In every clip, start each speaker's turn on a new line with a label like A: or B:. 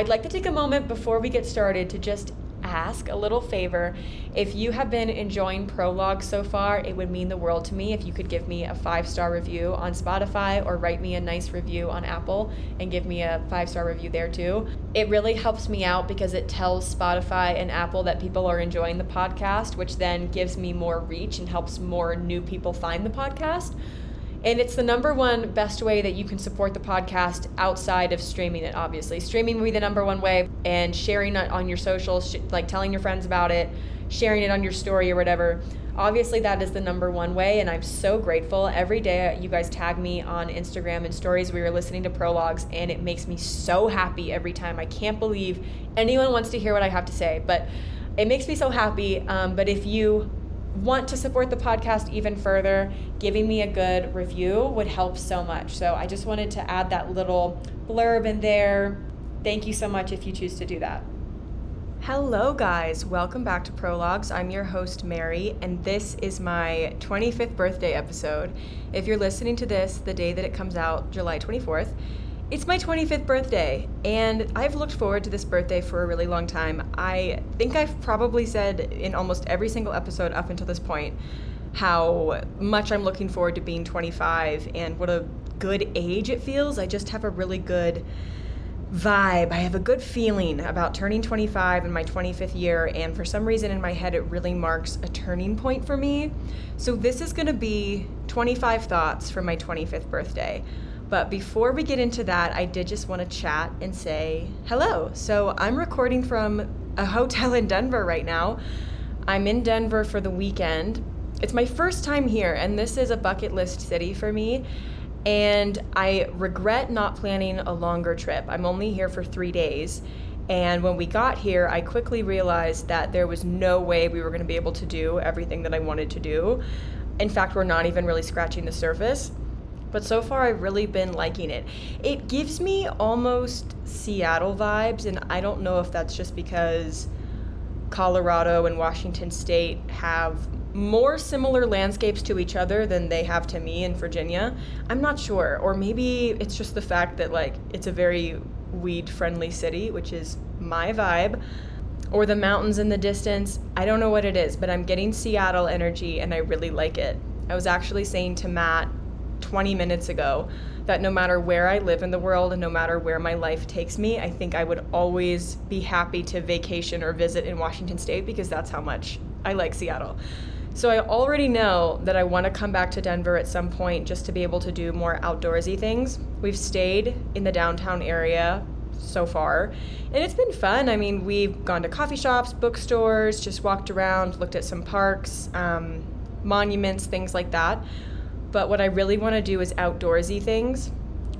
A: I'd like to take a moment before we get started to just ask a little favor. If you have been enjoying Prologue so far, it would mean the world to me if you could give me a five star review on Spotify or write me a nice review on Apple and give me a five star review there too. It really helps me out because it tells Spotify and Apple that people are enjoying the podcast, which then gives me more reach and helps more new people find the podcast. And it's the number one best way that you can support the podcast outside of streaming it, obviously. Streaming will be the number one way, and sharing it on your socials, like telling your friends about it, sharing it on your story or whatever. Obviously, that is the number one way, and I'm so grateful. Every day, you guys tag me on Instagram and stories. We were listening to prologues, and it makes me so happy every time. I can't believe anyone wants to hear what I have to say, but it makes me so happy. Um, but if you want to support the podcast even further, giving me a good review would help so much. So I just wanted to add that little blurb in there. Thank you so much if you choose to do that. Hello, guys. Welcome back to Prologues. I'm your host, Mary, and this is my 25th birthday episode. If you're listening to this the day that it comes out, July 24th, it's my 25th birthday, and I've looked forward to this birthday for a really long time. I think I've probably said in almost every single episode up until this point how much I'm looking forward to being 25 and what a good age it feels. I just have a really good vibe. I have a good feeling about turning 25 in my 25th year, and for some reason in my head, it really marks a turning point for me. So, this is to be 25 thoughts for my 25th birthday. But before we get into that, I did just want to chat and say hello. So I'm recording from a hotel in Denver right now. I'm in Denver for the weekend. It's my first time here, and this is a bucket list city for me. And I regret not planning a longer trip. I'm only here for three days. And when we got here, I quickly realized that there was no way we were going to be able to do everything that I wanted to do. In fact, we're not even really scratching the surface but so far I've really been liking it. It gives me almost Seattle vibes, and I don't know if that's just because Colorado and Washington State have more similar landscapes to each other than they have to me in Virginia. I'm not sure. Or maybe it's just the fact that like it's a very weed friendly city, which is my vibe. Or the mountains in the distance. I don't know what it is, but I'm getting Seattle energy and I really like it. I was actually saying to Matt 20 minutes ago that no matter where I live in the world and no matter where my life takes me, I think I would always be happy to vacation or visit in Washington State because that's how much I like Seattle. So I already know that I want to come back to Denver at some point just to be able to do more outdoorsy things. We've stayed in the downtown area so far, and it's been fun. I mean, we've gone to coffee shops, bookstores, just walked around, looked at some parks, um, monuments, things like that. But what I really want to do is outdoorsy things,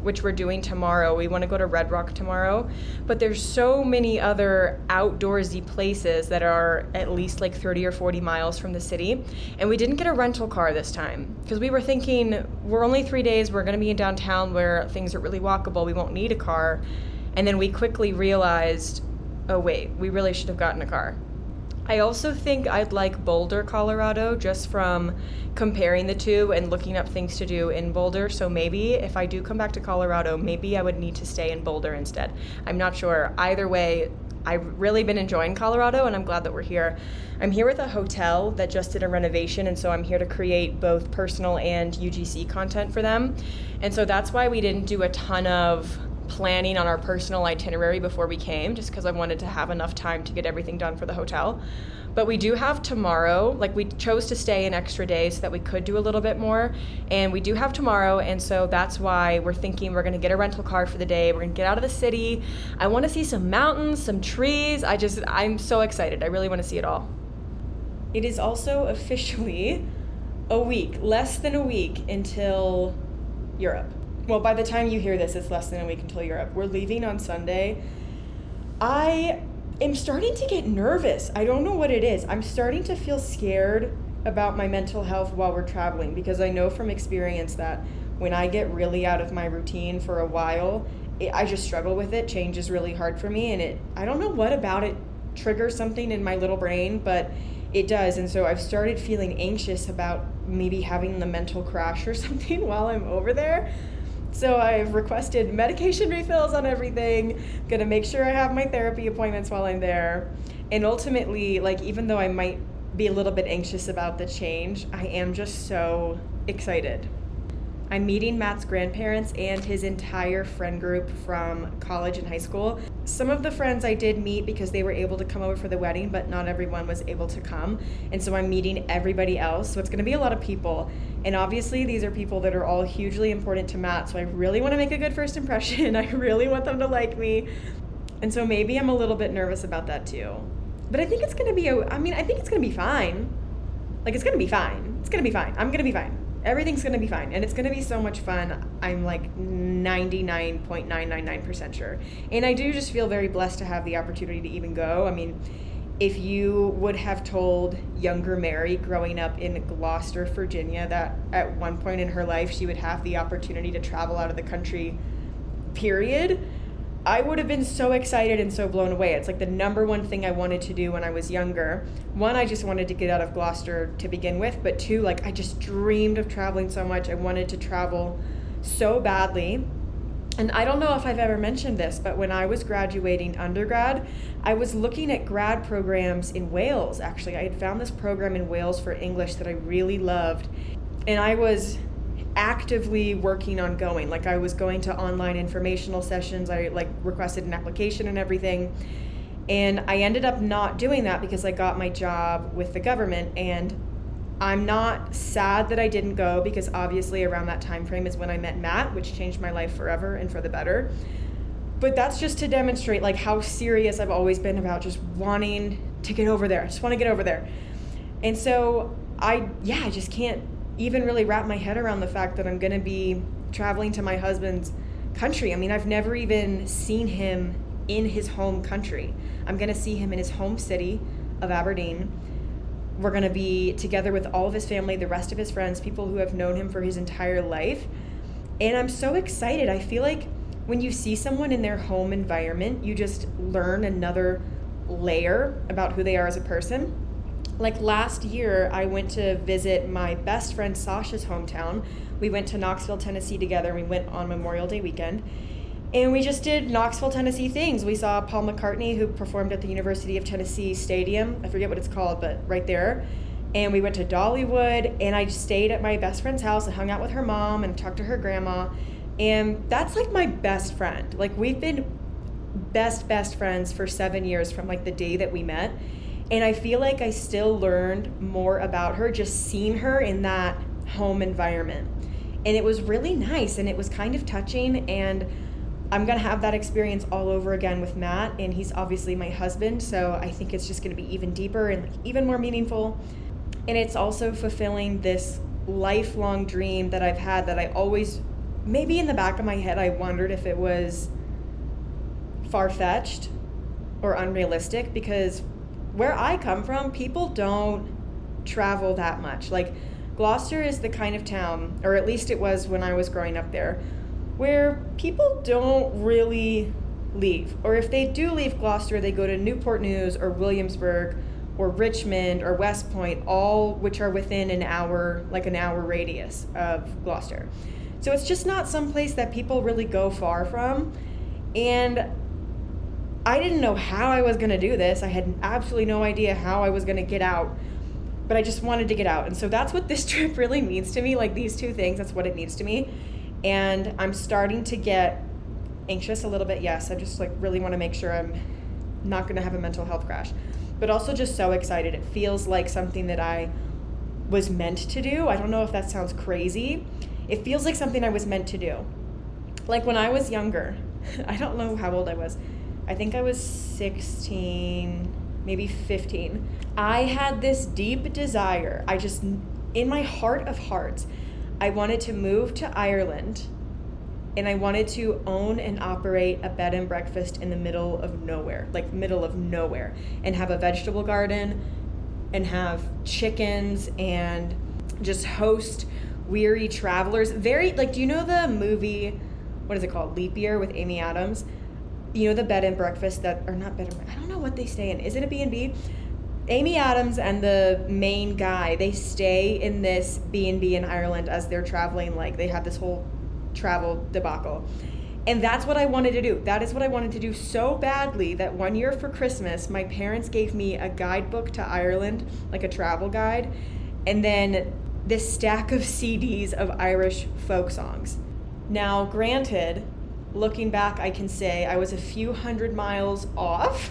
A: which we're doing tomorrow. We want to go to Red Rock tomorrow. But there's so many other outdoorsy places that are at least like 30 or 40 miles from the city. And we didn't get a rental car this time because we were thinking we're only three days, we're going to be in downtown where things are really walkable, we won't need a car. And then we quickly realized, oh, wait, we really should have gotten a car. I also think I'd like Boulder, Colorado, just from comparing the two and looking up things to do in Boulder. So maybe if I do come back to Colorado, maybe I would need to stay in Boulder instead. I'm not sure. Either way, I've really been enjoying Colorado and I'm glad that we're here. I'm here with a hotel that just did a renovation, and so I'm here to create both personal and UGC content for them. And so that's why we didn't do a ton of planning on our personal itinerary before we came, just because I wanted to have enough time to get everything done for the hotel. But we do have tomorrow, like we chose to stay an extra day so that we could do a little bit more. And we do have tomorrow, and so that's why we're thinking we're gonna get a rental car for the day. We're gonna get out of the city. I wanna see some mountains, some trees. I just, I'm so excited. I really wanna see it all. It is also officially a week, less than a week until Europe well, by the time you hear this, it's less than a week until Europe. We're leaving on Sunday. I am starting to get nervous. I don't know what it is. I'm starting to feel scared about my mental health while we're traveling because I know from experience that when I get really out of my routine for a while, it, I just struggle with it. Change is really hard for me, and it I don't know what about it triggers something in my little brain, but it does. And so I've started feeling anxious about maybe having the mental crash or something while I'm over there. So I've requested medication refills on everything. Gonna make sure I have my therapy appointments while I'm there. And ultimately, like even though I might be a little bit anxious about the change, I am just so excited. I'm meeting Matt's grandparents and his entire friend group from college and high school. Some of the friends I did meet because they were able to come over for the wedding, but not everyone was able to come. And so I'm meeting everybody else. So it's going to be a lot of people. And obviously, these are people that are all hugely important to Matt. So I really want to make a good first impression. I really want them to like me. And so maybe I'm a little bit nervous about that too. But I think it's going to be, I mean, I think it's going to be fine. Like, it's going to be fine. It's going to be fine. I'm going to be fine everything's going to be fine and it's going to be so much fun. I'm like 99.999% sure. And i do just feel very blessed to have the opportunity to even go. I mean if you would have told younger mary growing up in gloucester virginia that at one point in her life she would have the opportunity to travel out of the country period I would have been so excited and so blown away. It's like the number one thing I wanted to do when I was younger. One, I just wanted to get out of Gloucester to begin with, but two, like I just dreamed of traveling so much. I wanted to travel so badly. And I don't know if I've ever mentioned this, but when I was graduating undergrad, I was looking at grad programs in Wales actually. I had found this program in Wales for English that I really loved. And I was actively working on going. Like I was going to online informational sessions. I like requested an application and everything. And I ended up not doing that because I got my job with the government and I'm not sad that I didn't go because obviously around that time frame is when I met Matt, which changed my life forever and for the better. But that's just to demonstrate like how serious I've always been about just wanting to get over there. I just want to get over there. And so I yeah, I just can't even really wrap my head around the fact that I'm going to be traveling to my husband's country. I mean, I've never even seen him in his home country. I'm going to see him in his home city of Aberdeen. We're going to be together with all of his family, the rest of his friends, people who have known him for his entire life. And I'm so excited. I feel like when you see someone in their home environment, you just learn another layer about who they are as a person like last year i went to visit my best friend sasha's hometown. We went to knoxville tennessee together. We went on memorial day weekend. And we just did knoxville tennessee things. We saw paul mccartney who performed at the university of tennessee stadium. I forget what it's called but right there. And we went to dollywood and i stayed at my best friend's house. And hung out with her mom and talked to her grandma. And that's like my best friend. Like we've been best best friends for seven years from like the day that we met and I feel like I still learned more about her just seeing her in that home environment. And it was really nice and it was kind of touching. And I'm going to have that experience all over again with Matt. And he's obviously my husband. So I think it's just going to be even deeper and even more meaningful. And it's also fulfilling this lifelong dream that I've had that I always, maybe in the back of my head, I wondered if it was far fetched or unrealistic because where I come from, people don't travel that much. Like, Gloucester is the kind of town, or at least it was when I was growing up there, where people don't really leave. Or if they do leave Gloucester, they go to Newport News or Williamsburg or Richmond or West Point, all which are within an hour, like an hour radius of Gloucester. So it's just not some place that people really go far from. And I didn't know how I was going to do this. I had absolutely no idea how I was going to get out, but I just wanted to get out. And so that's what this trip really means to me. Like these two things, that's what it means to me. And I'm starting to get anxious a little bit. Yes, I just like really want to make sure I'm not going to have a mental health crash, but also just so excited. It feels like something that I was meant to do. I don't know if that sounds crazy. It feels like something I was meant to do. Like when I was younger, I don't know how old I was. I think I was 16, maybe 15. I had this deep desire. I just, in my heart of hearts, I wanted to move to Ireland and I wanted to own and operate a bed and breakfast in the middle of nowhere, like middle of nowhere, and have a vegetable garden and have chickens and just host weary travelers. Very, like, do you know the movie, what is it called? Leap Year with Amy Adams? You know the bed and breakfast that are not bed and I don't know what they stay in. Is it a B&B? Amy Adams and the main guy, they stay in this B&B in Ireland as they're traveling like they have this whole travel debacle. And that's what I wanted to do. That is what I wanted to do so badly that one year for Christmas, my parents gave me a guidebook to Ireland, like a travel guide, and then this stack of CDs of Irish folk songs. Now, granted, looking back, I can say I was a few hundred miles off,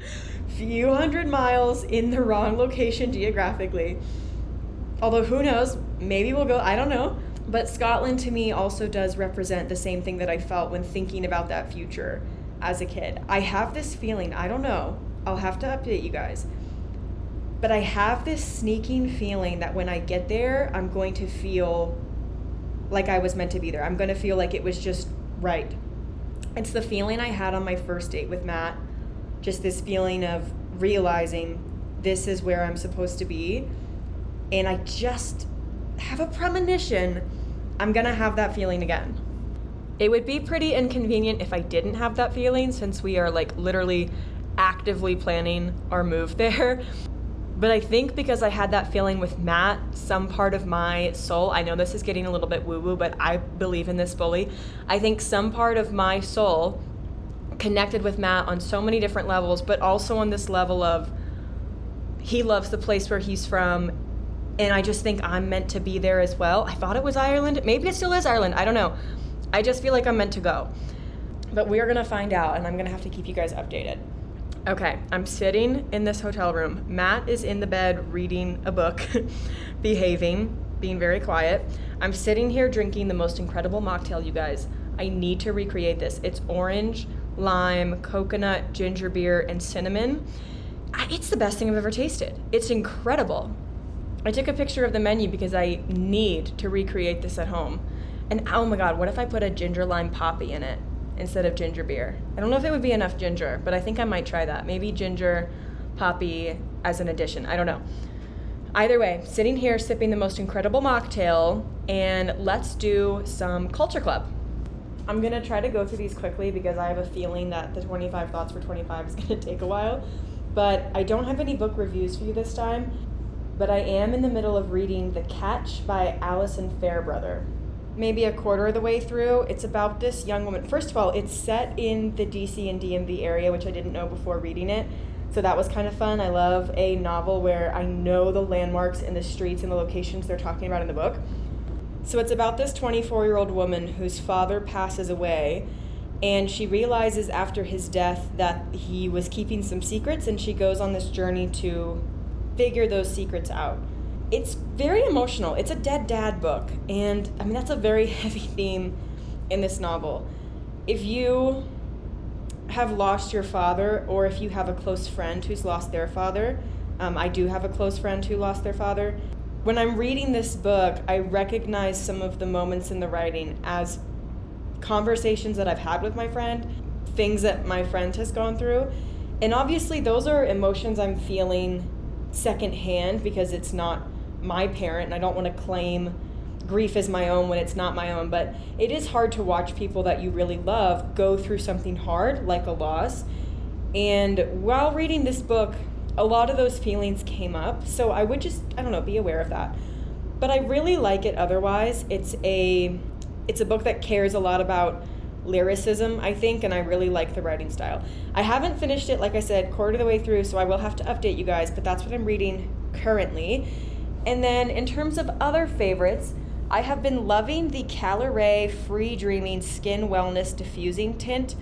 A: few hundred miles in the wrong location geographically. Although, who knows? Maybe we'll go, I don't know. But Scotland to me also does represent the same thing that I felt when thinking about that future as a kid. I have this feeling, I don't know, I'll have to update you guys. But I have this sneaking feeling that when I get there, I'm going to feel like I was meant to be there. I'm going to feel like it was just right. It's the feeling I had on my first date with Matt. Just this feeling of realizing this is where I'm supposed to be. And I just have a premonition I'm gonna have that feeling again. It would be pretty inconvenient if I didn't have that feeling since we are like literally actively planning our move there. But I think because I had that feeling with Matt, some part of my soul, I know this is getting a little bit woo woo, but I believe in this fully. I think some part of my soul connected with Matt on so many different levels, but also on this level of he loves the place where he's from and I just think I'm meant to be there as well. I thought it was Ireland. Maybe it still is Ireland. I don't know. I just feel like I'm meant to go. But we are going to find out, and I'm going to have to keep you guys updated. Okay, I'm sitting in this hotel room. Matt is in the bed reading a book, behaving, being very quiet. I'm sitting here drinking the most incredible mocktail, you guys. I need to recreate this. It's orange, lime, coconut, ginger beer, and cinnamon. It's the best thing I've ever tasted. It's incredible. I took a picture of the menu because I need to recreate this at home. And oh my god, what if I put a ginger lime Poppi in it instead of ginger beer? I don't know if it would be enough ginger, but I think I might try that. Maybe ginger Poppi as an addition. I don't know. Either way, sitting here sipping the most incredible mocktail, and let's do some Culture Club. I'm gonna try to go through these quickly because I have a feeling that the 25 Thoughts for 25 is gonna take a while. But I don't have any book reviews for you this time but I am in the middle of reading The Catch by Alison Fairbrother. Maybe a quarter of the way through. It's about this young woman. First of all, it's set in the DC and DMV area, which I didn't know before reading it. So that was kind of fun. I love a novel where I know the landmarks and the streets and the locations they're talking about in the book. So it's about this 24 year old woman whose father passes away, and she realizes after his death that he was keeping some secrets, and she goes on this journey to figure those secrets out. It's very emotional. It's a dead dad book. And I mean, that's a very heavy theme in this novel. If you have lost your father, or if you have a close friend who's lost their father, um, I do have a close friend who lost their father. When I'm reading this book, I recognize some of the moments in the writing as conversations that I've had with my friend, things that my friend has gone through. And obviously, those are emotions I'm feeling secondhand because it's not my parent and I don't want to claim grief as my own when it's not my own. But it is hard to watch people that you really love go through something hard like a loss. And while reading this book, a lot of those feelings came up. So I would just, I don't know, be aware of that. But I really like it otherwise. It's a it's a book that cares a lot about lyricism, I think, and I really like the writing style. I haven't finished it, like I said, quarter of the way through, so I will have to update you guys, but that's what I'm reading currently. And then in terms of other favorites, I have been loving the Caliray Free Dreaming Skin Wellness Diffusing Tint.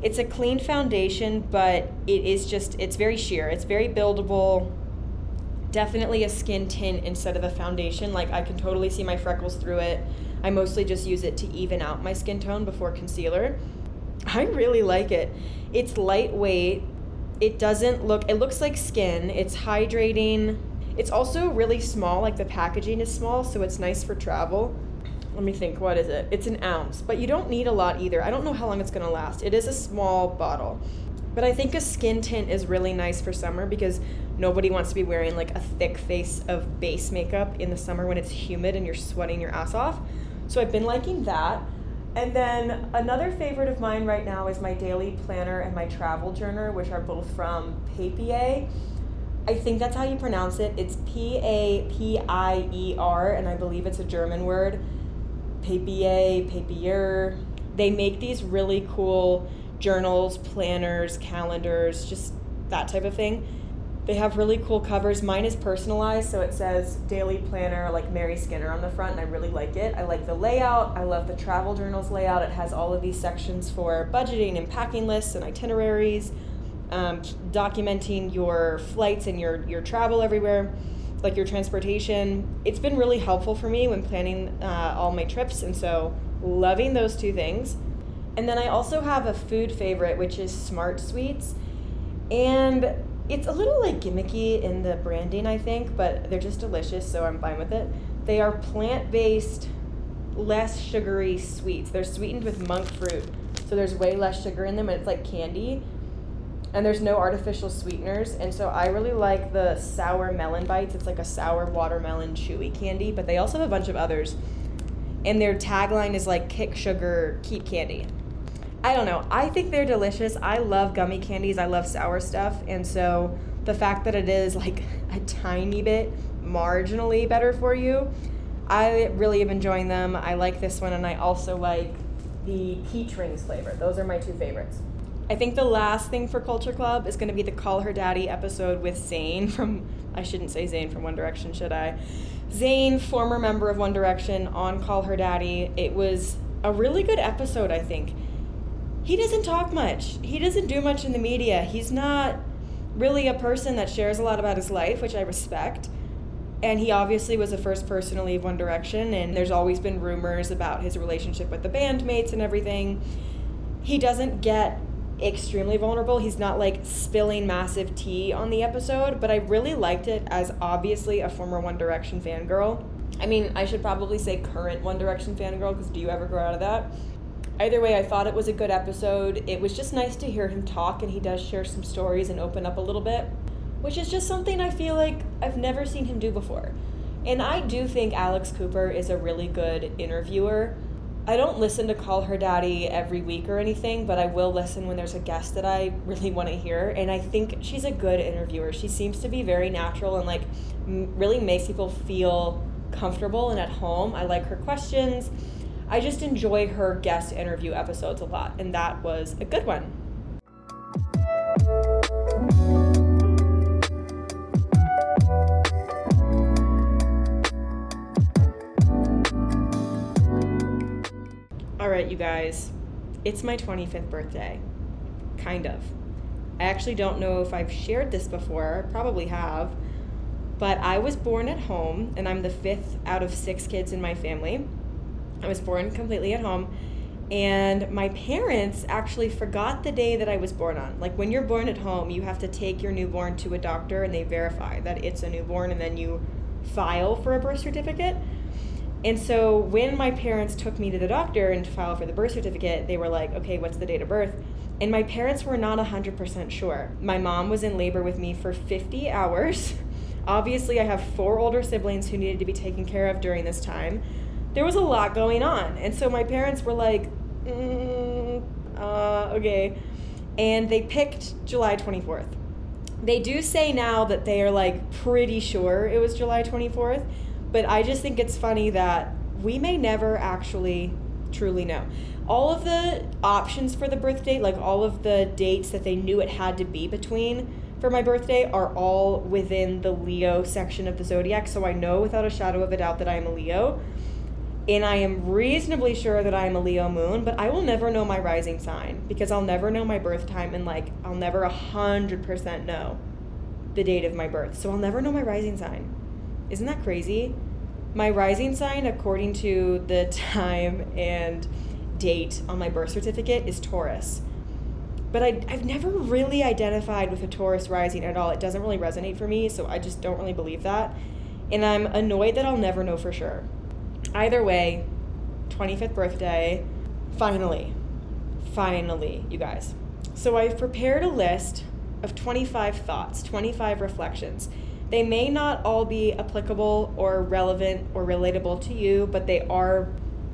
A: It's a clean foundation, but it is just, it's very sheer. It's very buildable. Definitely a skin tint instead of a foundation. Like, I can totally see my freckles through it. I mostly just use it to even out my skin tone before concealer. I really like it. It's lightweight. It doesn't look, it looks like skin. It's hydrating. It's also really small, like the packaging is small, so it's nice for travel. Let me think, what is it? It's an ounce, but you don't need a lot either. I don't know how long it's gonna last. It is a small bottle. But I think a skin tint is really nice for summer because nobody wants to be wearing like a thick face of base makeup in the summer when it's humid and you're sweating your ass off. So I've been liking that. And then another favorite of mine right now is my daily planner and my travel journal, which are both from Papier. I think that's how you pronounce it. It's P A P I E R, and I believe it's a German word. papier, papier. They make these really cool journals, planners, calendars, just that type of thing. They have really cool covers. Mine is personalized, so it says daily planner, like Mary Skinner on the front, and I really like it. I like the layout. I love the travel journals layout. It has all of these sections for budgeting and packing lists and itineraries, um, documenting your flights and your, your travel everywhere, like your transportation. It's been really helpful for me when planning uh, all my trips, and so loving those two things. And then I also have a food favorite, which is Smart Sweets. And it's a little like gimmicky in the branding, I think, but they're just delicious, so I'm fine with it. They are plant based, less sugary sweets. They're sweetened with monk fruit, so there's way less sugar in them, and it's like candy. And there's no artificial sweeteners, and so I really like the sour melon bites. It's like a sour watermelon chewy candy, but they also have a bunch of others. And their tagline is like kick sugar, keep candy. I don't know. I think they're delicious. I love gummy candies. I love sour stuff. And so the fact that it is like a tiny bit marginally better for you, I really am enjoying them. I like this one and I also like the peach rings flavor. Those are my two favorites. I think the last thing for Culture Club is going to be the Call Her Daddy episode with Zayn from, I shouldn't say Zayn from One Direction, should I? Zayn, former member of One Direction, on Call Her Daddy. It was a really good episode, I think he doesn't talk much. He doesn't do much in the media. He's not really a person that shares a lot about his life, which I respect. And he obviously was the first person to leave One Direction, and there's always been rumors about his relationship with the bandmates and everything. He doesn't get extremely vulnerable. He's not like spilling massive tea on the episode, but I really liked it as obviously a former One Direction fangirl. I mean, I should probably say current One Direction fangirl because do you ever grow out of that? either way, I thought it was a good episode. It was just nice to hear him talk, and he does share some stories and open up a little bit, which is just something I feel like I've never seen him do before. And I do think Alex Cooper is a really good interviewer. I don't listen to Call Her Daddy every week or anything, but I will listen when there's a guest that I really want to hear. And I think she's a good interviewer. She seems to be very natural and like really makes people feel comfortable and at home. I like her questions. I just enjoy her guest interview episodes a lot, and that was a good one. Right, you guys, it's my 25th birthday. Kind of. I actually don't know if I've shared this before, probably have, but I was born at home and I'm the fifth out of six kids in my family. I was born completely at home. And my parents actually forgot the day that I was born on. Like when you're born at home, you have to take your newborn to a doctor and they verify that it's a newborn and then you file for a birth certificate. And so when my parents took me to the doctor and to file for the birth certificate, they were like, okay, what's the date of birth? And my parents were not 100% sure. My mom was in labor with me for 50 hours. Obviously, I have four older siblings who needed to be taken care of during this time there was a lot going on. And so my parents were like, mm, uh, okay. And they picked July 24th. They do say now that they are like pretty sure it was July 24th, but I just think it's funny that we may never actually truly know. All of the options for the birth date, like all of the dates that they knew it had to be between for my birthday, are all within the Leo section of the zodiac. So I know without a shadow of a doubt that I am a Leo and I am reasonably sure that I'm a Leo moon, but I will never know my rising sign because I'll never know my birth time and like I'll never a hundred percent know the date of my birth. So I'll never know my rising sign. Isn't that crazy? My rising sign, according to the time and date on my birth certificate, is Taurus. But I, I've never really identified with a Taurus rising at all. It doesn't really resonate for me, so I just don't really believe that. And I'm annoyed that I'll never know for sure either way, 25th birthday, finally, finally, you guys. So I've prepared a list of 25 thoughts, 25 reflections. They may not all be applicable or relevant or relatable to you, but they are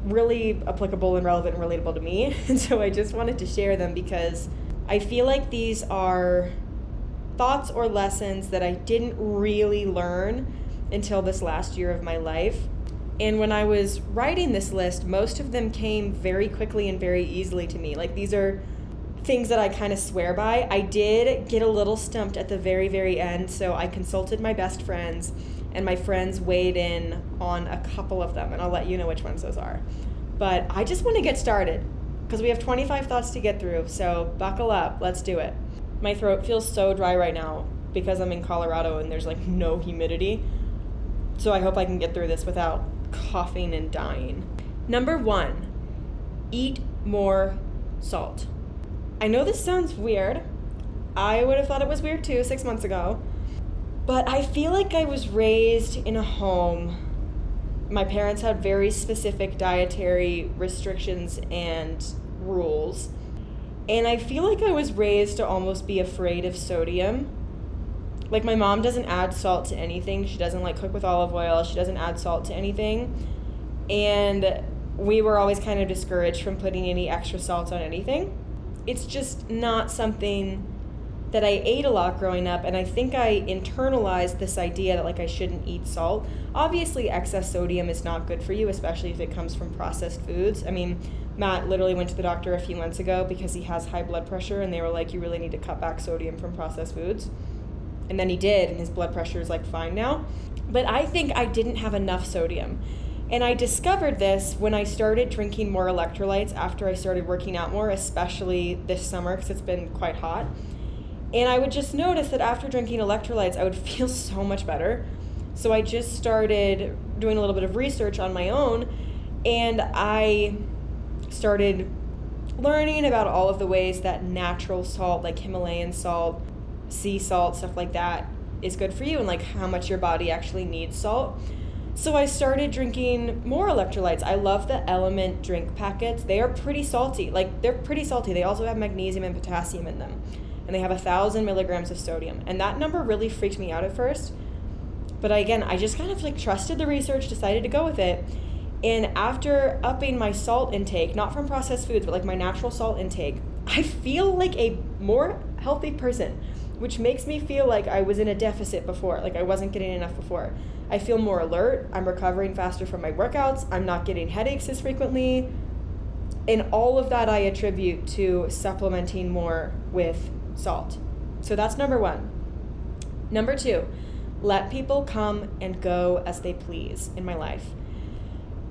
A: really applicable and relevant and relatable to me. And so I just wanted to share them because I feel like these are thoughts or lessons that I didn't really learn until this last year of my life And when I was writing this list, most of them came very quickly and very easily to me. Like these are things that I kind of swear by. I did get a little stumped at the very, very end, so I consulted my best friends, and my friends weighed in on a couple of them, and I'll let you know which ones those are. But I just want to get started because we have 25 thoughts to get through, so buckle up. Let's do it. My throat feels so dry right now because I'm in Colorado and there's like no humidity. So I hope I can get through this without coughing and dying. Number one, eat more salt. I know this sounds weird. I would have thought it was weird too six months ago. But I feel like I was raised in a home. My parents had very specific dietary restrictions and rules. And I feel like I was raised to almost be afraid of sodium. Like, my mom doesn't add salt to anything. She doesn't like cook with olive oil. She doesn't add salt to anything. And we were always kind of discouraged from putting any extra salt on anything it's just not something that I ate a lot growing up, and I think I internalized this idea that like I shouldn't eat salt. Obviously, excess sodium is not good for you, especially if it comes from processed foods. I mean, Matt literally went to the doctor a few months ago because he has high blood pressure, and they were like, "You really need to cut back sodium from processed foods." And then he did, and his blood pressure is like fine now. But I think I didn't have enough sodium. And I discovered this when I started drinking more electrolytes after I started working out more, especially this summer because it's been quite hot. And I would just notice that after drinking electrolytes, I would feel so much better. So I just started doing a little bit of research on my own and I started learning about all of the ways that natural salt, like Himalayan salt, sea salt, stuff like that, is good for you and like how much your body actually needs salt. So I started drinking more electrolytes. I love the LMNT drink packets. They are pretty salty. Like they're pretty salty. They also have magnesium and potassium in them. And they have a thousand milligrams of sodium. And that number really freaked me out at first. But again, I just kind of like trusted the research, decided to go with it. And after upping my salt intake, not from processed foods, but like my natural salt intake, I feel like a more healthy person, which makes me feel like I was in a deficit before, like I wasn't getting enough before. I feel more alert. I'm recovering faster from my workouts. I'm not getting headaches as frequently. And all of that I attribute to supplementing more with salt. So that's number one. Number two, let people come and go as they please in my life.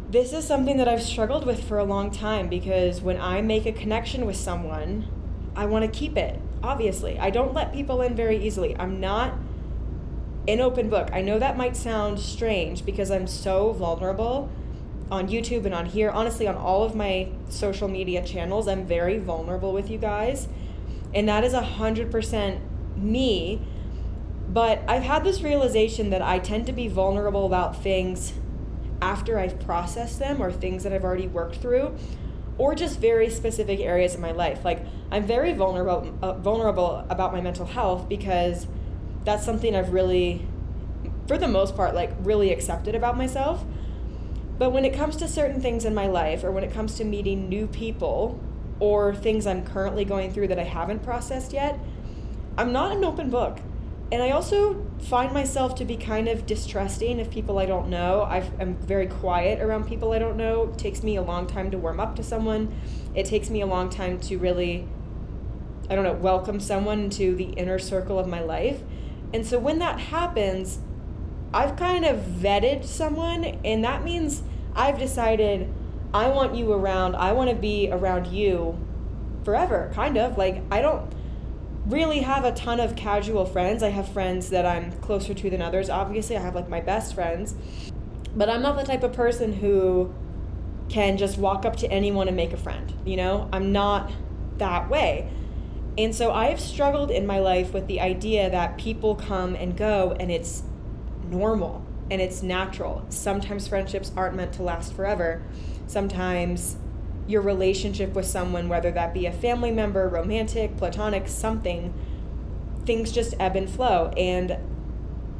A: This is something that I've struggled with for a long time because when I make a connection with someone, I want to keep it, obviously. I don't let people in very easily. I'm not an open book. I know that might sound strange because I'm so vulnerable on YouTube and on here. Honestly, on all of my social media channels, I'm very vulnerable with you guys. And that is 100% me. But I've had this realization that I tend to be vulnerable about things after I've processed them or things that I've already worked through or just very specific areas of my life. Like I'm very vulnerable uh, vulnerable about my mental health because that's something I've really, for the most part, like really accepted about myself. But when it comes to certain things in my life, or when it comes to meeting new people, or things I'm currently going through that I haven't processed yet, I'm not an open book. And I also find myself to be kind of distrusting of people I don't know. i am very quiet around people I don't know. It takes me a long time to warm up to someone. It takes me a long time to really, I don't know, welcome someone to the inner circle of my life. And so when that happens, I've kind of vetted someone, and that means I've decided I want you around, I want to be around you forever, kind of. Like, I don't really have a ton of casual friends. I have friends that I'm closer to than others. Obviously, I have like my best friends, but I'm not the type of person who can just walk up to anyone and make a friend. You know, I'm not that way. And so I've struggled in my life with the idea that people come and go and it's normal and it's natural. Sometimes friendships aren't meant to last forever. Sometimes your relationship with someone, whether that be a family member, romantic, platonic, something, things just ebb and flow. And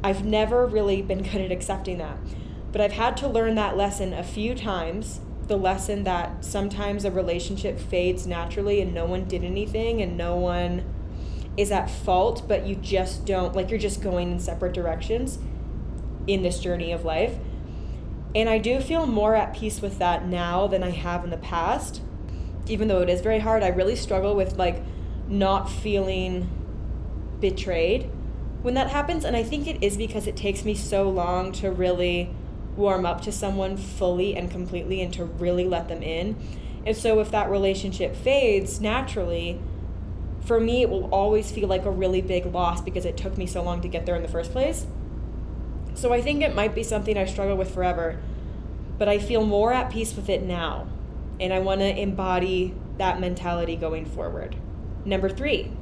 A: I've never really been good at accepting that. But I've had to learn that lesson a few times the lesson that sometimes a relationship fades naturally and no one did anything and no one is at fault, but you just don't, like, you're just going in separate directions in this journey of life. And I do feel more at peace with that now than I have in the past. Even though it is very hard, I really struggle with like not feeling betrayed when that happens. And I think it is because it takes me so long to really warm up to someone fully and completely and to really let them in. And so if that relationship fades naturally, for me, it will always feel like a really big loss because it took me so long to get there in the first place. So I think it might be something I struggle with forever, but I feel more at peace with it now. And I want to embody that mentality going forward. Number three,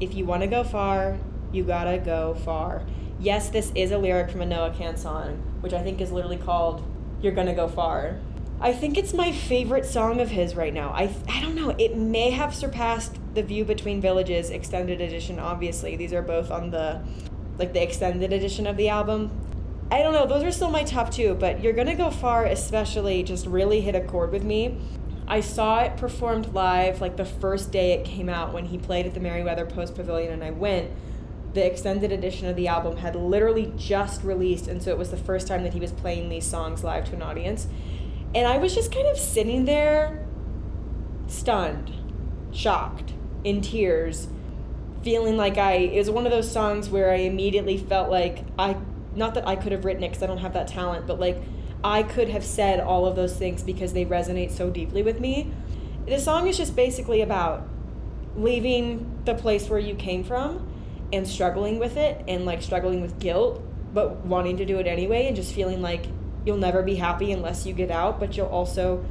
A: if you want to go far, you gotta go far. Yes, this is a lyric from a Noah Kahan song, which I think is literally called You're Gonna Go Far. I think it's my favorite song of his right now. I, I don't know, it may have surpassed The View Between Villages extended edition, obviously. These are both on the like the extended edition of the album. I don't know, those are still my top two, but You're Gonna Go Far especially just really hit a chord with me. I saw it performed live like the first day it came out when he played at the Merriweather Post Pavilion and I went the extended edition of the album had literally just released, and so it was the first time that he was playing these songs live to an audience. And I was just kind of sitting there, stunned, shocked, in tears, feeling like I, it was one of those songs where I immediately felt like I, not that I could have written it because I don't have that talent, but like I could have said all of those things because they resonate so deeply with me. The song is just basically about leaving the place where you came from and struggling with it and like struggling with guilt but wanting to do it anyway and just feeling like you'll never be happy unless you get out but you'll also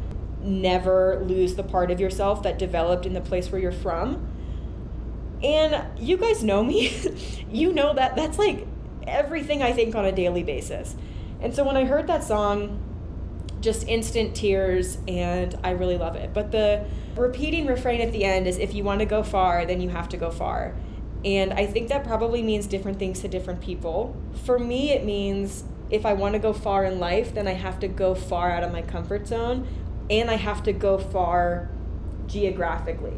A: never lose the part of yourself that developed in the place where you're from. And you guys know me. You know that that's like everything i think on a daily basis. And so when i heard that song just instant tears and i really love it. But the repeating refrain at the end is if you want to go far then you have to go far and I think that probably means different things to different people. For me, it means if I want to go far in life, then I have to go far out of my comfort zone and I have to go far geographically,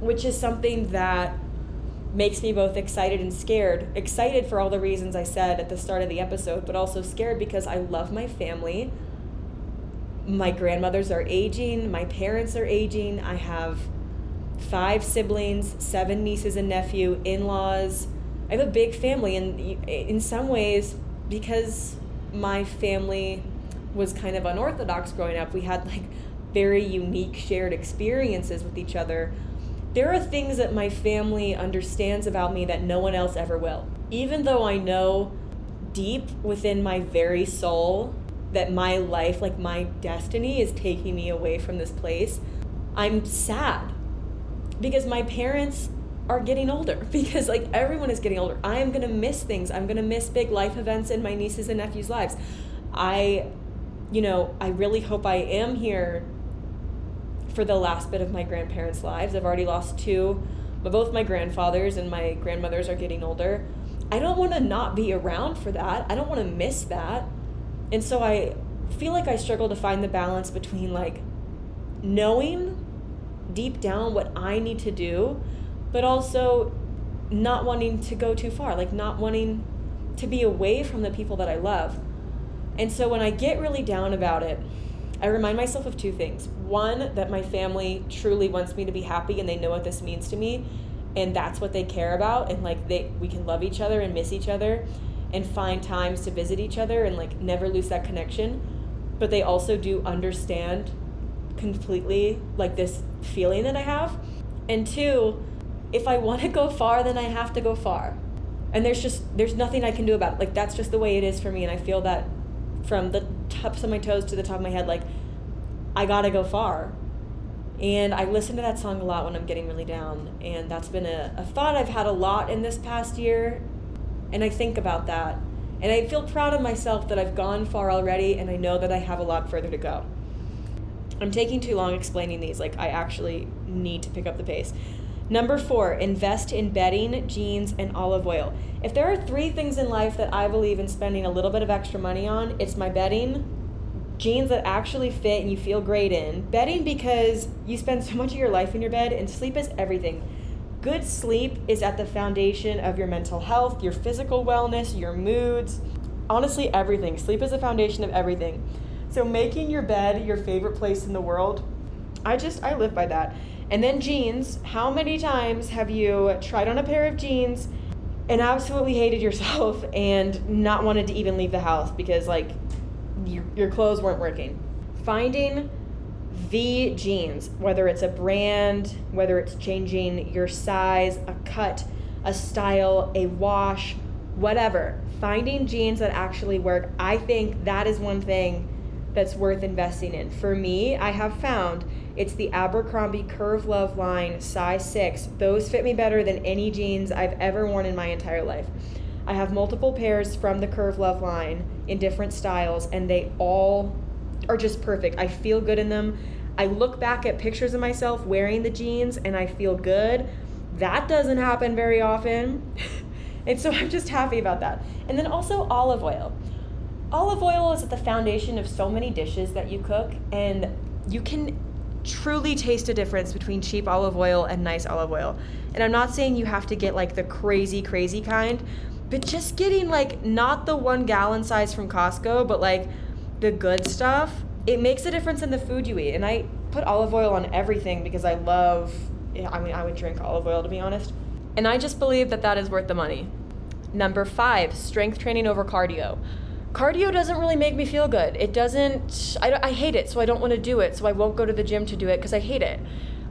A: which is something that makes me both excited and scared. Excited for all the reasons I said at the start of the episode, but also scared because I love my family. My grandmothers are aging, my parents are aging, I have five siblings, seven nieces and nephew, in-laws. I have a big family, and in some ways, because my family was kind of unorthodox growing up, we had like very unique shared experiences with each other. There are things that my family understands about me that no one else ever will. Even though I know deep within my very soul that my life, like my destiny, is taking me away from this place, I'm sad because my parents are getting older because like everyone is getting older. I am going to miss things. I'm going to miss big life events in my nieces and nephews' lives. I you know, I really hope I am here for the last bit of my grandparents' lives. I've already lost two, but both my grandfathers and my grandmothers are getting older. I don't want to not be around for that. I don't want to miss that. And so I feel like I struggle to find the balance between like knowing deep down what I need to do, but also not wanting to go too far, like not wanting to be away from the people that I love. And so when I get really down about it, I remind myself of two things. One, that my family truly wants me to be happy and they know what this means to me and that's what they care about and like they we can love each other and miss each other and find times to visit each other and like never lose that connection. But they also do understand completely like this feeling that I have. And two, if I want to go far, then I have to go far. And there's just there's nothing I can do about it. Like that's just the way it is for me and I feel that from the tops of my toes to the top of my head like I got to go far. And I listen to that song a lot when I'm getting really down. And that's been a, a thought I've had a lot in this past year. And I think about that. And I feel proud of myself that I've gone far already and I know that I have a lot further to go. I'm taking too long explaining these. Like, I actually need to pick up the pace. Number four, invest in bedding, jeans, and olive oil. If there are three things in life that I believe in spending a little bit of extra money on, it's my bedding, jeans that actually fit and you feel great in, bedding because you spend so much of your life in your bed, and sleep is everything. Good sleep is at the foundation of your mental health, your physical wellness, your moods, honestly, everything. Sleep is the foundation of everything. So making your bed your favorite place in the world, I just I live by that. And then jeans. How many times have you tried on a pair of jeans and absolutely hated yourself and not wanted to even leave the house because like your, your clothes weren't working? Finding the jeans, whether it's a brand, whether it's changing your size, a cut, a style, a wash, whatever. Finding jeans that actually work, I think that is one thing that's worth investing in. For me, I have found it's the Abercrombie Curve Love line, size six. Those fit me better than any jeans I've ever worn in my entire life. I have multiple pairs from the Curve Love line in different styles, and they all are just perfect. I feel good in them. I look back at pictures of myself wearing the jeans and I feel good. That doesn't happen very often. and so I'm just happy about that. And then also olive oil. Olive oil is at the foundation of so many dishes that you cook, and you can truly taste a difference between cheap olive oil and nice olive oil. And I'm not saying you have to get like the crazy, crazy kind, but just getting like not the one gallon size from Costco, but like the good stuff, it makes a difference in the food you eat. And I put olive oil on everything because I love, I mean, I would drink olive oil to be honest. And I just believe that that is worth the money. Number five, strength training over cardio cardio doesn't really make me feel good. It doesn't, I, I hate it, so I don't want to do it. So I won't go to the gym to do it because I hate it.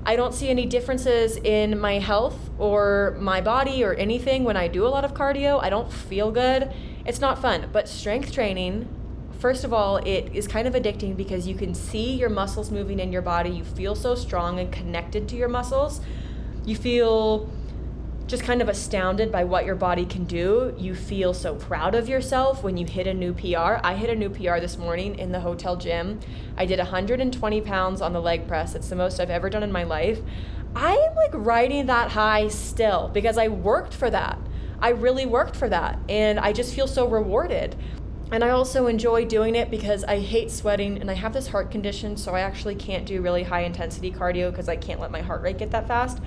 A: I don't see any differences in my health or my body or anything when I do a lot of cardio. I don't feel good. It's not fun. But strength training, first of all, it is kind of addicting because you can see your muscles moving in your body. You feel so strong and connected to your muscles. You feel just kind of astounded by what your body can do. You feel so proud of yourself when you hit a new PR. I hit a new PR this morning in the hotel gym. I did 120 pounds on the leg press. It's the most I've ever done in my life. I am like riding that high still because I worked for that. I really worked for that. And I just feel so rewarded. And I also enjoy doing it because I hate sweating and I have this heart condition, so I actually can't do really high intensity cardio because I can't let my heart rate get that fast.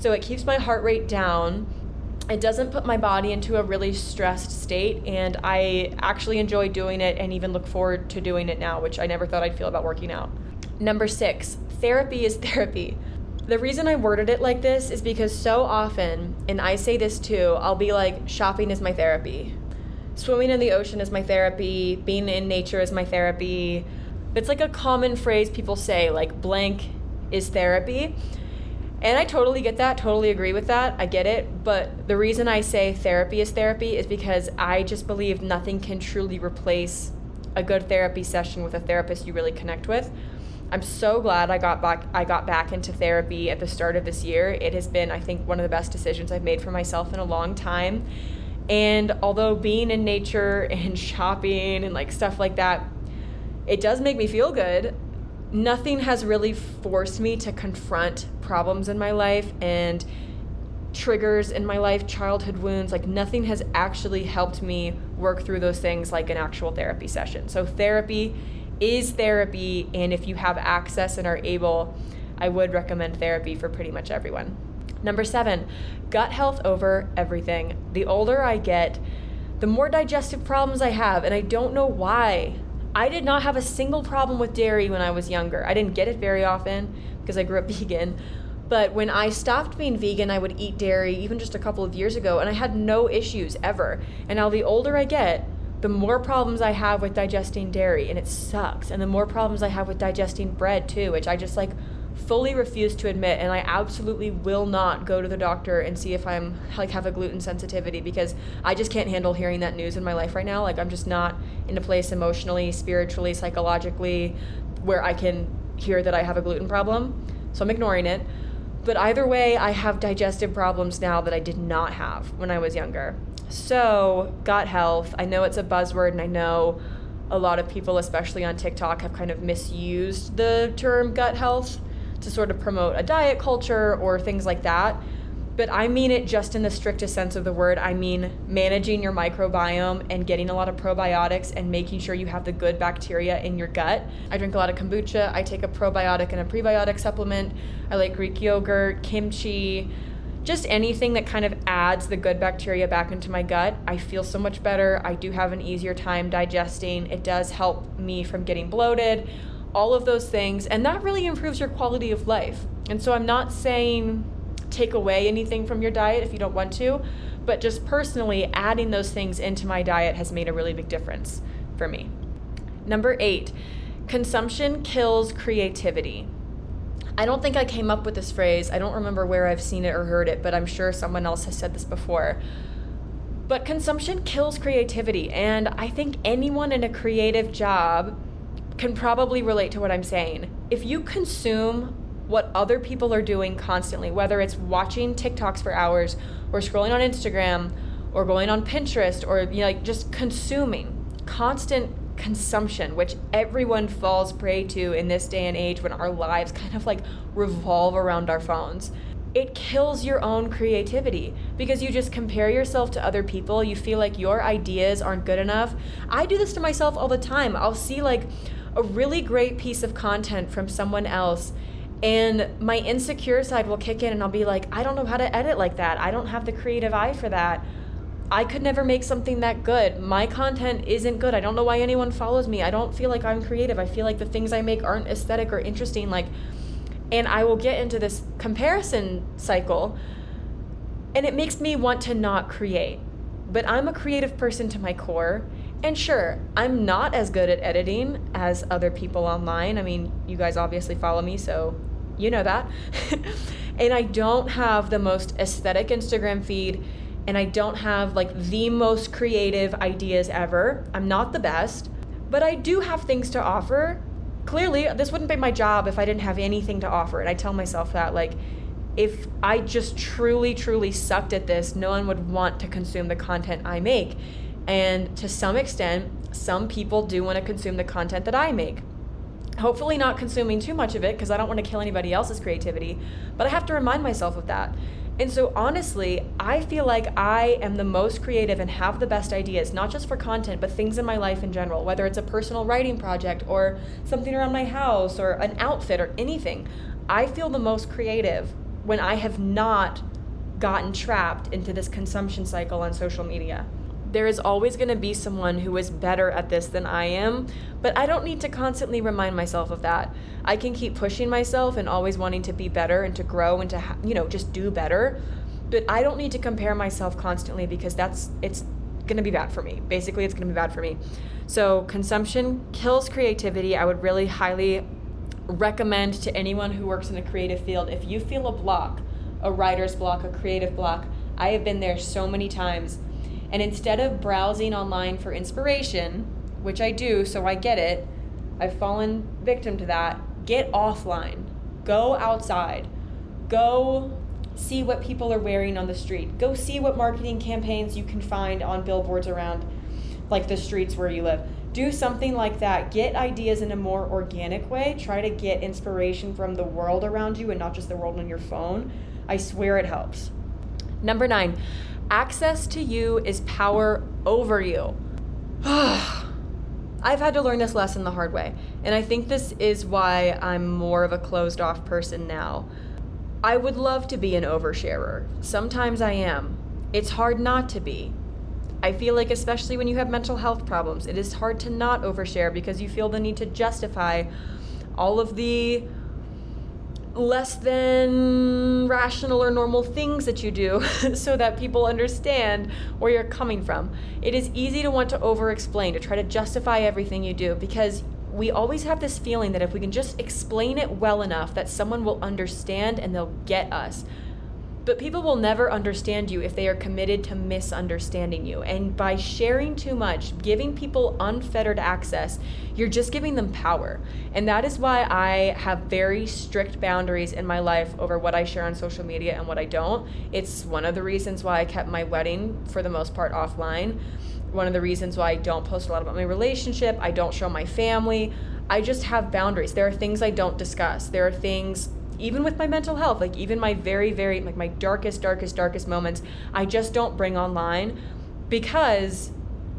A: So it keeps my heart rate down. It doesn't put my body into a really stressed state, and I actually enjoy doing it and even look forward to doing it now, which I never thought I'd feel about working out. Number six, therapy is therapy. The reason I worded it like this is because so often, and I say this too, I'll be like, shopping is my therapy. Swimming in the ocean is my therapy. Being in nature is my therapy. It's like a common phrase people say, like, blank is therapy. And I totally get that, totally agree with that. I get it. But the reason I say therapy is therapy is because I just believe nothing can truly replace a good therapy session with a therapist you really connect with. I'm so glad I got back I got back into therapy at the start of this year. It has been I think one of the best decisions I've made for myself in a long time. And although being in nature and shopping and like stuff like that it does make me feel good, nothing has really forced me to confront problems in my life and triggers in my life, childhood wounds, like nothing has actually helped me work through those things like an actual therapy session. So, therapy is therapy, and if you have access and are able, I would recommend therapy for pretty much everyone. Number seven, gut health over everything. The older I get, the more digestive problems I have, and I don't know why. I did not have a single problem with dairy when I was younger. I didn't get it very often because I grew up vegan. But when I stopped being vegan, I would eat dairy even just a couple of years ago, and I had no issues ever. And now, the older I get, the more problems I have with digesting dairy, and it sucks. And the more problems I have with digesting bread, too, which I just like fully refuse to admit and I absolutely will not go to the doctor and see if I'm like have a gluten sensitivity because I just can't handle hearing that news in my life right now. Like I'm just not in a place emotionally, spiritually, psychologically where I can hear that I have a gluten problem. So I'm ignoring it. But either way, I have digestive problems now that I did not have when I was younger. So, gut health, I know it's a buzzword and I know a lot of people, especially on TikTok, have kind of misused the term gut health to sort of promote a diet culture or things like that. But I mean it just in the strictest sense of the word. I mean managing your microbiome and getting a lot of probiotics and making sure you have the good bacteria in your gut. I drink a lot of kombucha. I take a probiotic and a prebiotic supplement. I like Greek yogurt, kimchi, just anything that kind of adds the good bacteria back into my gut. I feel so much better. I do have an easier time digesting. It does help me from getting bloated, all of those things. And that really improves your quality of life. And so I'm not saying take away anything from your diet if you don't want to, but just personally adding those things into my diet has made a really big difference for me. Number eight, consumption kills creativity. I don't think I came up with this phrase. I don't remember where I've seen it or heard it, but I'm sure someone else has said this before. But consumption kills creativity, and I think anyone in a creative job can probably relate to what I'm saying. If you consume what other people are doing constantly, whether it's watching TikToks for hours or scrolling on Instagram or going on Pinterest or you know, like just consuming constant consumption, which everyone falls prey to in this day and age when our lives kind of like revolve around our phones. It kills your own creativity because you just compare yourself to other people. You feel like your ideas aren't good enough. I do this to myself all the time. I'll see like a really great piece of content from someone else and my insecure side will kick in and I'll be like, I don't know how to edit like that. I don't have the creative eye for that. I could never make something that good. My content isn't good. I don't know why anyone follows me. I don't feel like I'm creative. I feel like the things I make aren't aesthetic or interesting like and I will get into this comparison cycle and it makes me want to not create. But I'm a creative person to my core. And sure, I'm not as good at editing as other people online. I mean, you guys obviously follow me, so you know that. and I don't have the most aesthetic Instagram feed and I don't have like the most creative ideas ever. I'm not the best, but I do have things to offer. Clearly, this wouldn't be my job if I didn't have anything to offer. And I tell myself that like if I just truly truly sucked at this, no one would want to consume the content I make. And to some extent, some people do want to consume the content that I make hopefully not consuming too much of it because I don't want to kill anybody else's creativity, but I have to remind myself of that. And so, honestly, I feel like I am the most creative and have the best ideas, not just for content, but things in my life in general, whether it's a personal writing project or something around my house or an outfit or anything. I feel the most creative when I have not gotten trapped into this consumption cycle on social media there is always going to be someone who is better at this than I am, but I don't need to constantly remind myself of that. I can keep pushing myself and always wanting to be better and to grow and to, you know, just do better. But I don't need to compare myself constantly because that's it's going to be bad for me. Basically, it's going to be bad for me. So, consumption kills creativity. I would really highly recommend to anyone who works in the creative field if you feel a block, a writer's block, a creative block. I have been there so many times and instead of browsing online for inspiration, which I do, so I get it, I've fallen victim to that. Get offline. Go outside. Go see what people are wearing on the street. Go see what marketing campaigns you can find on billboards around like the streets where you live. Do something like that. Get ideas in a more organic way. Try to get inspiration from the world around you and not just the world on your phone. I swear it helps. Number nine, Access to you is power over you. I've had to learn this lesson the hard way, and I think this is why I'm more of a closed off person now. I would love to be an oversharer. Sometimes I am. It's hard not to be. I feel like, especially when you have mental health problems, it is hard to not overshare because you feel the need to justify all of the less than rational or normal things that you do so that people understand where you're coming from. It is easy to want to over explain, to try to justify everything you do because we always have this feeling that if we can just explain it well enough that someone will understand and they'll get us. But people will never understand you if they are committed to misunderstanding you. And by sharing too much, giving people unfettered access, you're just giving them power. And that is why I have very strict boundaries in my life over what I share on social media and what I don't. It's one of the reasons why I kept my wedding for the most part offline. One of the reasons why I don't post a lot about my relationship, I don't show my family. I just have boundaries. There are things I don't discuss. There are things even with my mental health, like even my very, very, like my darkest, darkest, darkest moments, I just don't bring online because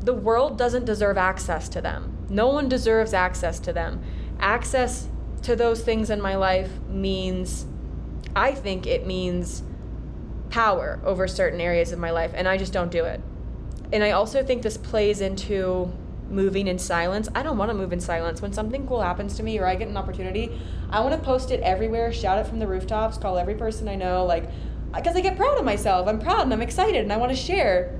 A: the world doesn't deserve access to them. No one deserves access to them. Access to those things in my life means, I think it means power over certain areas of my life, and I just don't do it. And I also think this plays into moving in silence. I don't want to move in silence. When something cool happens to me or I get an opportunity, I want to post it everywhere, shout it from the rooftops, call every person I know, like, uh, because I get proud of myself. I'm proud and I'm excited and I want to share.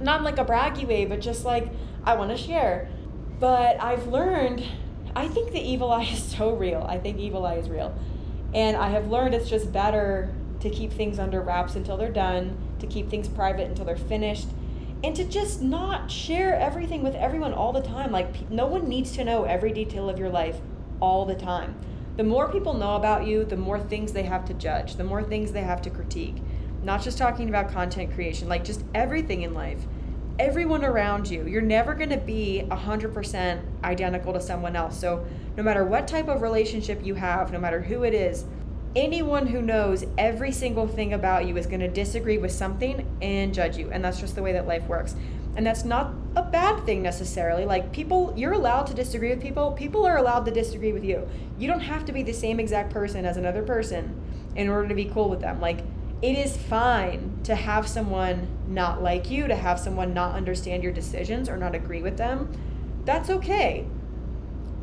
A: Not in like a braggy way, but just like, I want to share. But I've learned, I think the evil eye is so real. I think evil eye is real. And I have learned it's just better to keep things under wraps until they're done, to keep things private until they're finished, and to just not share everything with everyone all the time. Like, no one needs to know every detail of your life all the time. The more people know about you, the more things they have to judge, the more things they have to critique. Not just talking about content creation, like just everything in life. Everyone around you, you're never going to be 100% identical to someone else. So, no matter what type of relationship you have, no matter who it is, anyone who knows every single thing about you is going to disagree with something and judge you. And that's just the way that life works. And that's not a bad thing necessarily. Like, people, you're allowed to disagree with people. People are allowed to disagree with you. You don't have to be the same exact person as another person in order to be cool with them. Like, it is fine to have someone not like you, to have someone not understand your decisions or not agree with them. That's okay.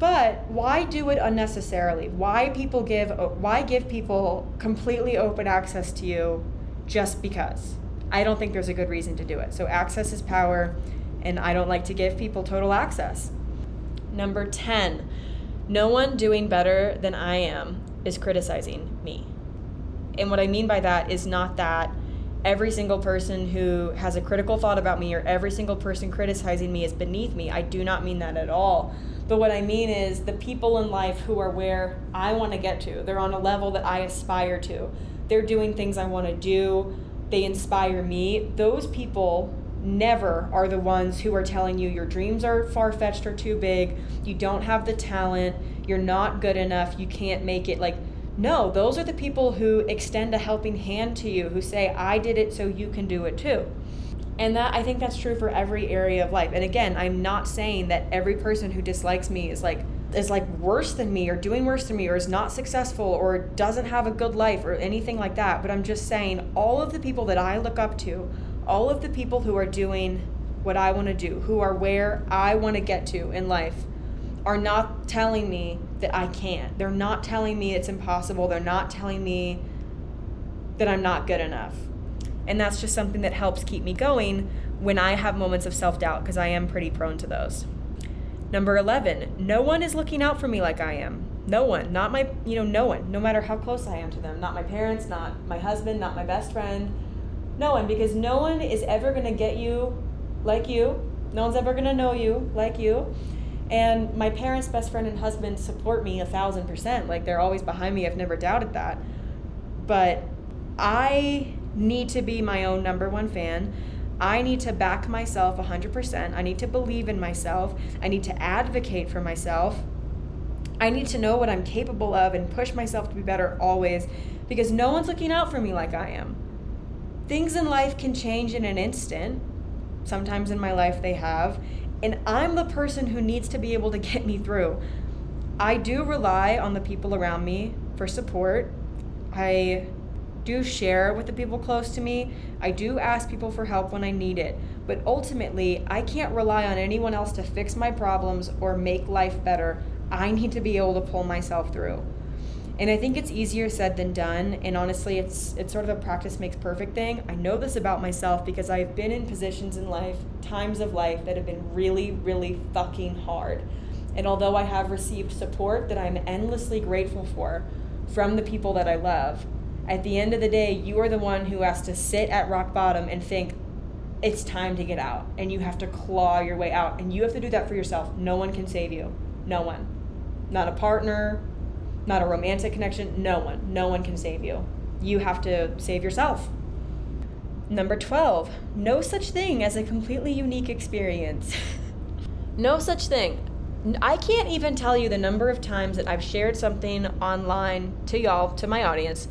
A: But why do it unnecessarily? Why people give uh, why give people completely open access to you just because? I don't think there's a good reason to do it. So access is power and I don't like to give people total access. Number 10. No one doing better than I am is criticizing me. And what I mean by that is not that every single person who has a critical thought about me or every single person criticizing me is beneath me. I do not mean that at all. But what I mean is the people in life who are where I want to get to. They're on a level that I aspire to. They're doing things I want to do. They inspire me. Those people never are the ones who are telling you your dreams are far fetched or too big. You don't have the talent. You're not good enough. You can't make it. Like, no, those are the people who extend a helping hand to you, who say, I did it so you can do it too. And that I think that's true for every area of life. And again, I'm not saying that every person who dislikes me is like is like worse than me or doing worse than me or is not successful or doesn't have a good life or anything like that. But I'm just saying all of the people that I look up to, all of the people who are doing what I want to do, who are where I want to get to in life, are not telling me that I can't. They're not telling me it's impossible. They're not telling me that I'm not good enough. And that's just something that helps keep me going when I have moments of self doubt, because I am pretty prone to those. Number 11, no one is looking out for me like I am. No one, not my, you know, no one, no matter how close I am to them. Not my parents, not my husband, not my best friend. No one, because no one is ever going to get you like you. No one's ever going to know you like you. And my parents, best friend, and husband support me a thousand percent. Like they're always behind me. I've never doubted that. But I need to be my own number one fan. I need to back myself 100%. I need to believe in myself. I need to advocate for myself. I need to know what I'm capable of and push myself to be better always because no one's looking out for me like I am. Things in life can change in an instant. Sometimes in my life they have. And I'm the person who needs to be able to get me through. I do rely on the people around me for support. I do share with the people close to me. I do ask people for help when I need it. But ultimately, I can't rely on anyone else to fix my problems or make life better. I need to be able to pull myself through. And I think it's easier said than done. And honestly, it's it's sort of a practice makes perfect thing. I know this about myself because I've been in positions in life, times of life that have been really, really fucking hard. And although I have received support that I'm endlessly grateful for from the people that I love, at the end of the day, you are the one who has to sit at rock bottom and think, it's time to get out. And you have to claw your way out. And you have to do that for yourself. No one can save you. No one. Not a partner, not a romantic connection. No one. No one can save you. You have to save yourself. Number 12, no such thing as a completely unique experience. no such thing. I can't even tell you the number of times that I've shared something online to y'all, to my audience,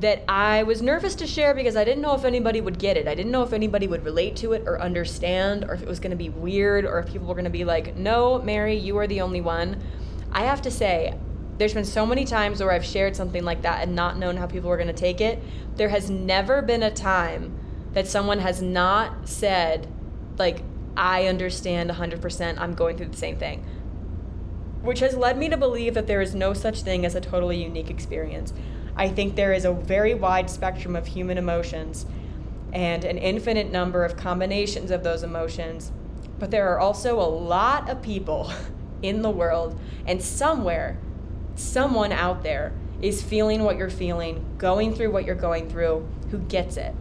A: that I was nervous to share because I didn't know if anybody would get it. I didn't know if anybody would relate to it or understand, or if it was going to be weird, or if people were going to be like, no, Mary, you are the only one. I have to say, there's been so many times where I've shared something like that and not known how people were going to take it. There has never been a time that someone has not said, like, I understand 100%, I'm going through the same thing. Which has led me to believe that there is no such thing as a totally unique experience. I think there is a very wide spectrum of human emotions and an infinite number of combinations of those emotions. But there are also a lot of people in the world, and somewhere, someone out there is feeling what you're feeling, going through what you're going through, who gets it.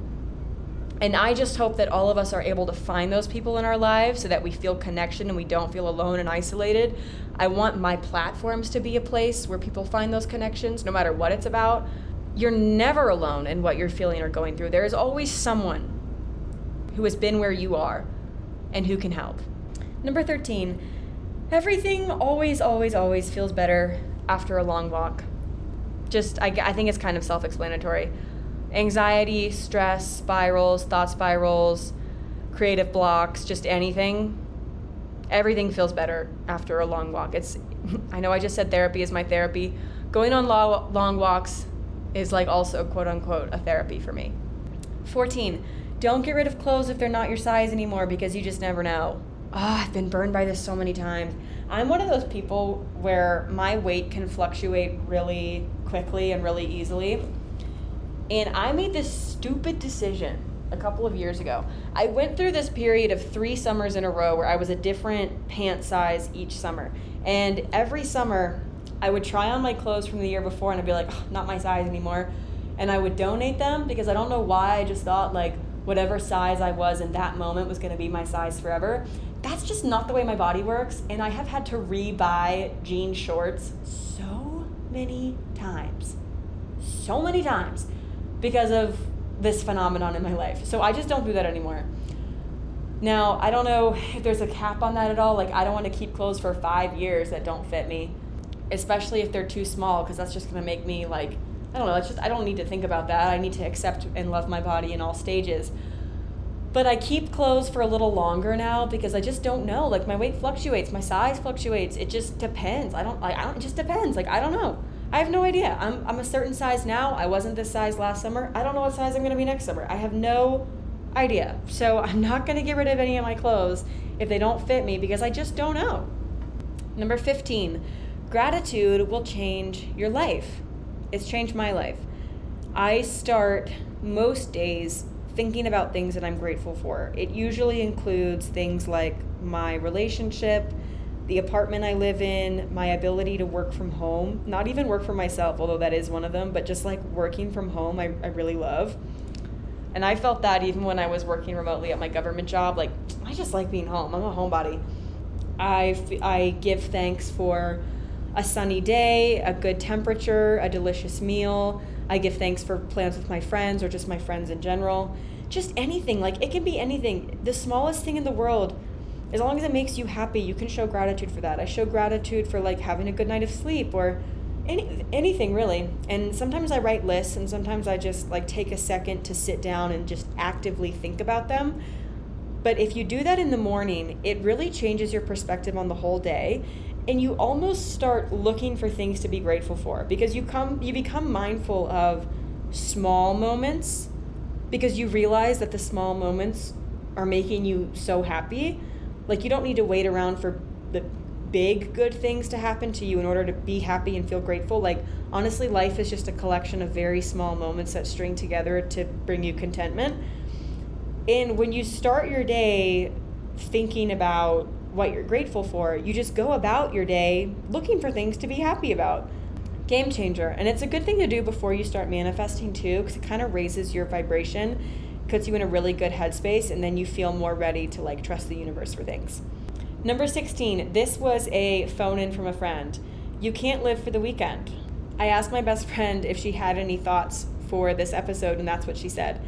A: And I just hope that all of us are able to find those people in our lives so that we feel connection and we don't feel alone and isolated. I want my platforms to be a place where people find those connections, no matter what it's about. You're never alone in what you're feeling or going through. There is always someone who has been where you are and who can help. Number 13, everything always, always, always feels better after a long walk. Just, I, I think it's kind of self explanatory anxiety, stress spirals, thought spirals, creative blocks, just anything, everything feels better after a long walk. It's I know I just said therapy is my therapy. Going on long, long walks is like also quote unquote a therapy for me. 14. Don't get rid of clothes if they're not your size anymore because you just never know. Oh, I've been burned by this so many times. I'm one of those people where my weight can fluctuate really quickly and really easily. And I made this stupid decision a couple of years ago. I went through this period of three summers in a row where I was a different pant size each summer. And every summer, I would try on my clothes from the year before and I'd be like, oh, not my size anymore. And I would donate them because I don't know why I just thought like whatever size I was in that moment was going to be my size forever. That's just not the way my body works. And I have had to re-buy jean shorts so many times. So many times because of this phenomenon in my life. So I just don't do that anymore. Now, I don't know if there's a cap on that at all. Like, I don't want to keep clothes for five years that don't fit me, especially if they're too small, because that's just going to make me like, I don't know, it's just, I don't need to think about that. I need to accept and love my body in all stages. But I keep clothes for a little longer now because I just don't know. Like, my weight fluctuates, my size fluctuates. It just depends. I don't, like, I don't, it just depends. Like, I don't know. I have no idea. I'm, I'm a certain size now. I wasn't this size last summer. I don't know what size I'm going to be next summer. I have no idea. So I'm not going to get rid of any of my clothes if they don't fit me because I just don't know. Number 15, gratitude will change your life. It's changed my life. I start most days thinking about things that I'm grateful for. It usually includes things like my relationship, the apartment I live in, my ability to work from home, not even work for myself, although that is one of them, but just like working from home, I, I really love. And I felt that even when I was working remotely at my government job, like, I just like being home. I'm a homebody. I, I give thanks for a sunny day, a good temperature, a delicious meal. I give thanks for plans with my friends or just my friends in general. Just anything, like, it can be anything. The smallest thing in the world as long as it makes you happy, you can show gratitude for that. I show gratitude for like having a good night of sleep or any anything really. And sometimes I write lists and sometimes I just like take a second to sit down and just actively think about them. But if you do that in the morning, it really changes your perspective on the whole day and you almost start looking for things to be grateful for because you come you become mindful of small moments because you realize that the small moments are making you so happy like you don't need to wait around for the big good things to happen to you in order to be happy and feel grateful. Like honestly, life is just a collection of very small moments that string together to bring you contentment. And when you start your day thinking about what you're grateful for, you just go about your day looking for things to be happy about. Game changer. And it's a good thing to do before you start manifesting too, because it kind of raises your vibration puts you in a really good headspace and then you feel more ready to like trust the universe for things. Number 16, this was a phone in from a friend. You can't live for the weekend. I asked my best friend if she had any thoughts for this episode, and that's what she said.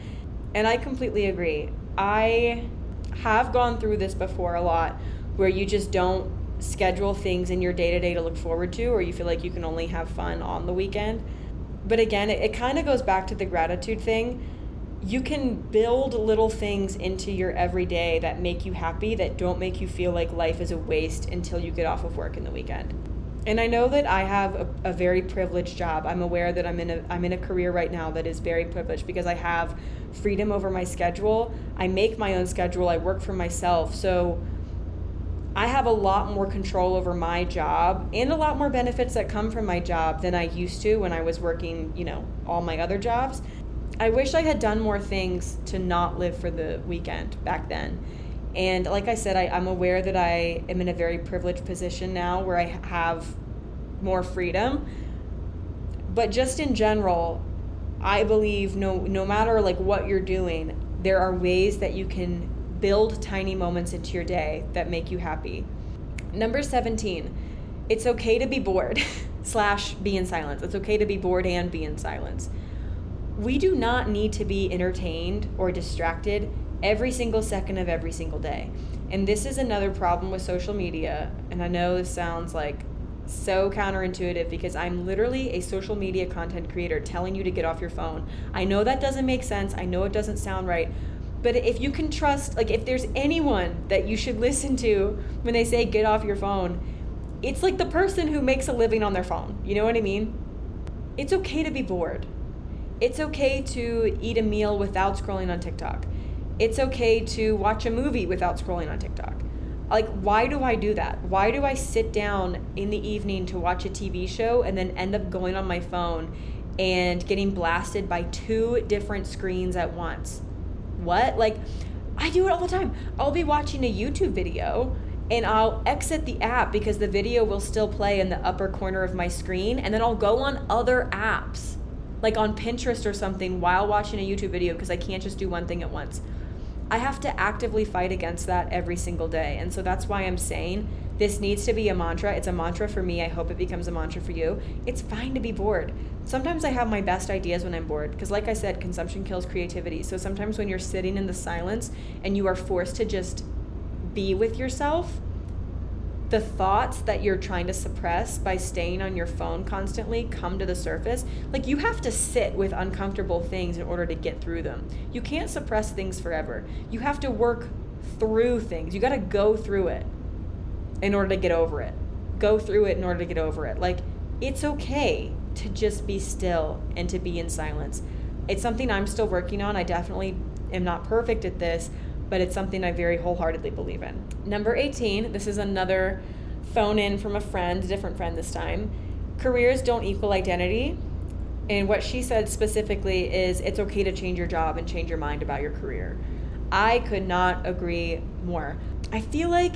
A: And I completely agree. I have gone through this before a lot where you just don't schedule things in your day to day to look forward to, or you feel like you can only have fun on the weekend. But again, it, it kind of goes back to the gratitude thing you can build little things into your everyday that make you happy that don't make you feel like life is a waste until you get off of work in the weekend. And I know that I have a, a, very privileged job. I'm aware that I'm in a I'm in a career right now that is very privileged because I have freedom over my schedule. I make my own schedule. I work for myself. So I have a lot more control over my job and a lot more benefits that come from my job than I used to when I was working, you know, all my other jobs. I wish I had done more things to not live for the weekend back then. And like I said, I, I'm aware that I am in a very privileged position now where I have more freedom. But just in general, I believe no no matter like what you're doing, there are ways that you can build tiny moments into your day that make you happy. Number 17, it's okay to be bored slash be in silence. It's okay to be bored and be in silence. We do not need to be entertained or distracted every single second of every single day. And this is another problem with social media. And I know this sounds like so counterintuitive because I'm literally a social media content creator telling you to get off your phone. I know that doesn't make sense. I know it doesn't sound right. But if you can trust, like, if there's anyone that you should listen to when they say get off your phone, it's like the person who makes a living on their phone. You know what I mean? It's okay to be bored. It's okay to eat a meal without scrolling on TikTok. It's okay to watch a movie without scrolling on TikTok. Like why do i do that? Why do i sit down in the evening to watch a tv show and then end up going on my phone and getting blasted by two different screens at once? What? Like i do it all the time. I'll be watching a youtube video and I'll exit the app because the video will still play in the upper corner of my screen and then I'll go on other apps like on Pinterest or something while watching a YouTube video because I can't just do one thing at once. I have to actively fight against that every single day. And so that's why I'm saying this needs to be a mantra. It's a mantra for me. I hope it becomes a mantra for you. It's fine to be bored. Sometimes I have my best ideas when I'm bored because, like I said, consumption kills creativity. So sometimes when you're sitting in the silence and you are forced to just be with yourself, the thoughts that you're trying to suppress by staying on your phone constantly come to the surface. Like you have to sit with uncomfortable things in order to get through them. You can't suppress things forever. You have to work through things. You got to go through it in order to get over it. Go through it in order to get over it. Like it's okay to just be still and to be in silence. It's something I'm still working on. I definitely am not perfect at this, but it's something I very wholeheartedly believe in. Number 18, this is another phone in from a friend, a different friend this time. Careers don't equal identity. And what she said specifically is it's okay to change your job and change your mind about your career. I could not agree more. I feel like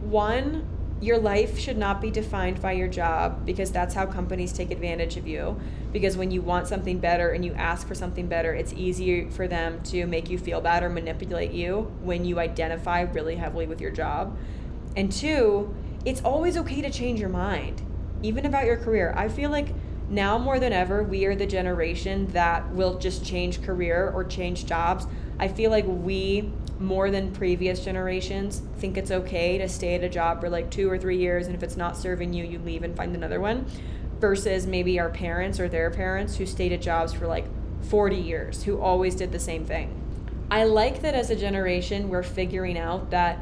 A: one, your life should not be defined by your job because that's how companies take advantage of you. Because when you want something better and you ask for something better, it's easier for them to make you feel bad or manipulate you when you identify really heavily with your job. And two, it's always okay to change your mind, even about your career. I feel like now more than ever, we are the generation that will just change career or change jobs. I feel like we more than previous generations think it's okay to stay at a job for like two or three years and if it's not serving you you leave and find another one versus maybe our parents or their parents who stayed at jobs for like 40 years who always did the same thing. I like that as a generation we're figuring out that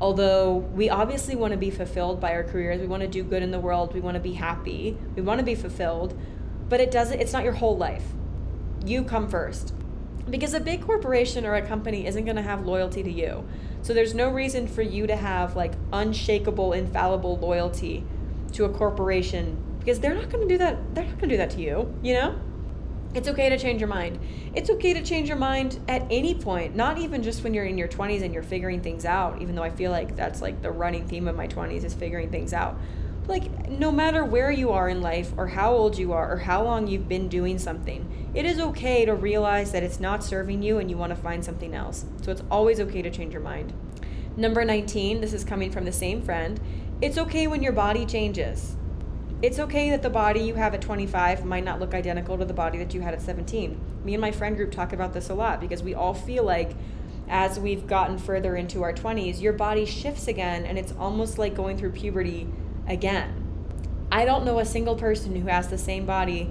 A: although we obviously want to be fulfilled by our careers we want to do good in the world we want to be happy we want to be fulfilled but it doesn't it's not your whole life. You come first because a big corporation or a company isn't going to have loyalty to you. So there's no reason for you to have like unshakable, infallible loyalty to a corporation because they're not going to do that. They're not going to do that to you, you know? It's okay to change your mind. It's okay to change your mind at any point, not even just when you're in your 20s and you're figuring things out, even though I feel like that's like the running theme of my 20s is figuring things out like no matter where you are in life or how old you are or how long you've been doing something it is okay to realize that it's not serving you and you want to find something else. So it's always okay to change your mind. Number 19 this is coming from the same friend it's okay when your body changes. It's okay that the body you have at 25 might not look identical to the body that you had at 17 me and my friend group talk about this a lot because we all feel like as we've gotten further into our 20s your body shifts again and it's almost like going through puberty again. I don't know a single person who has the same body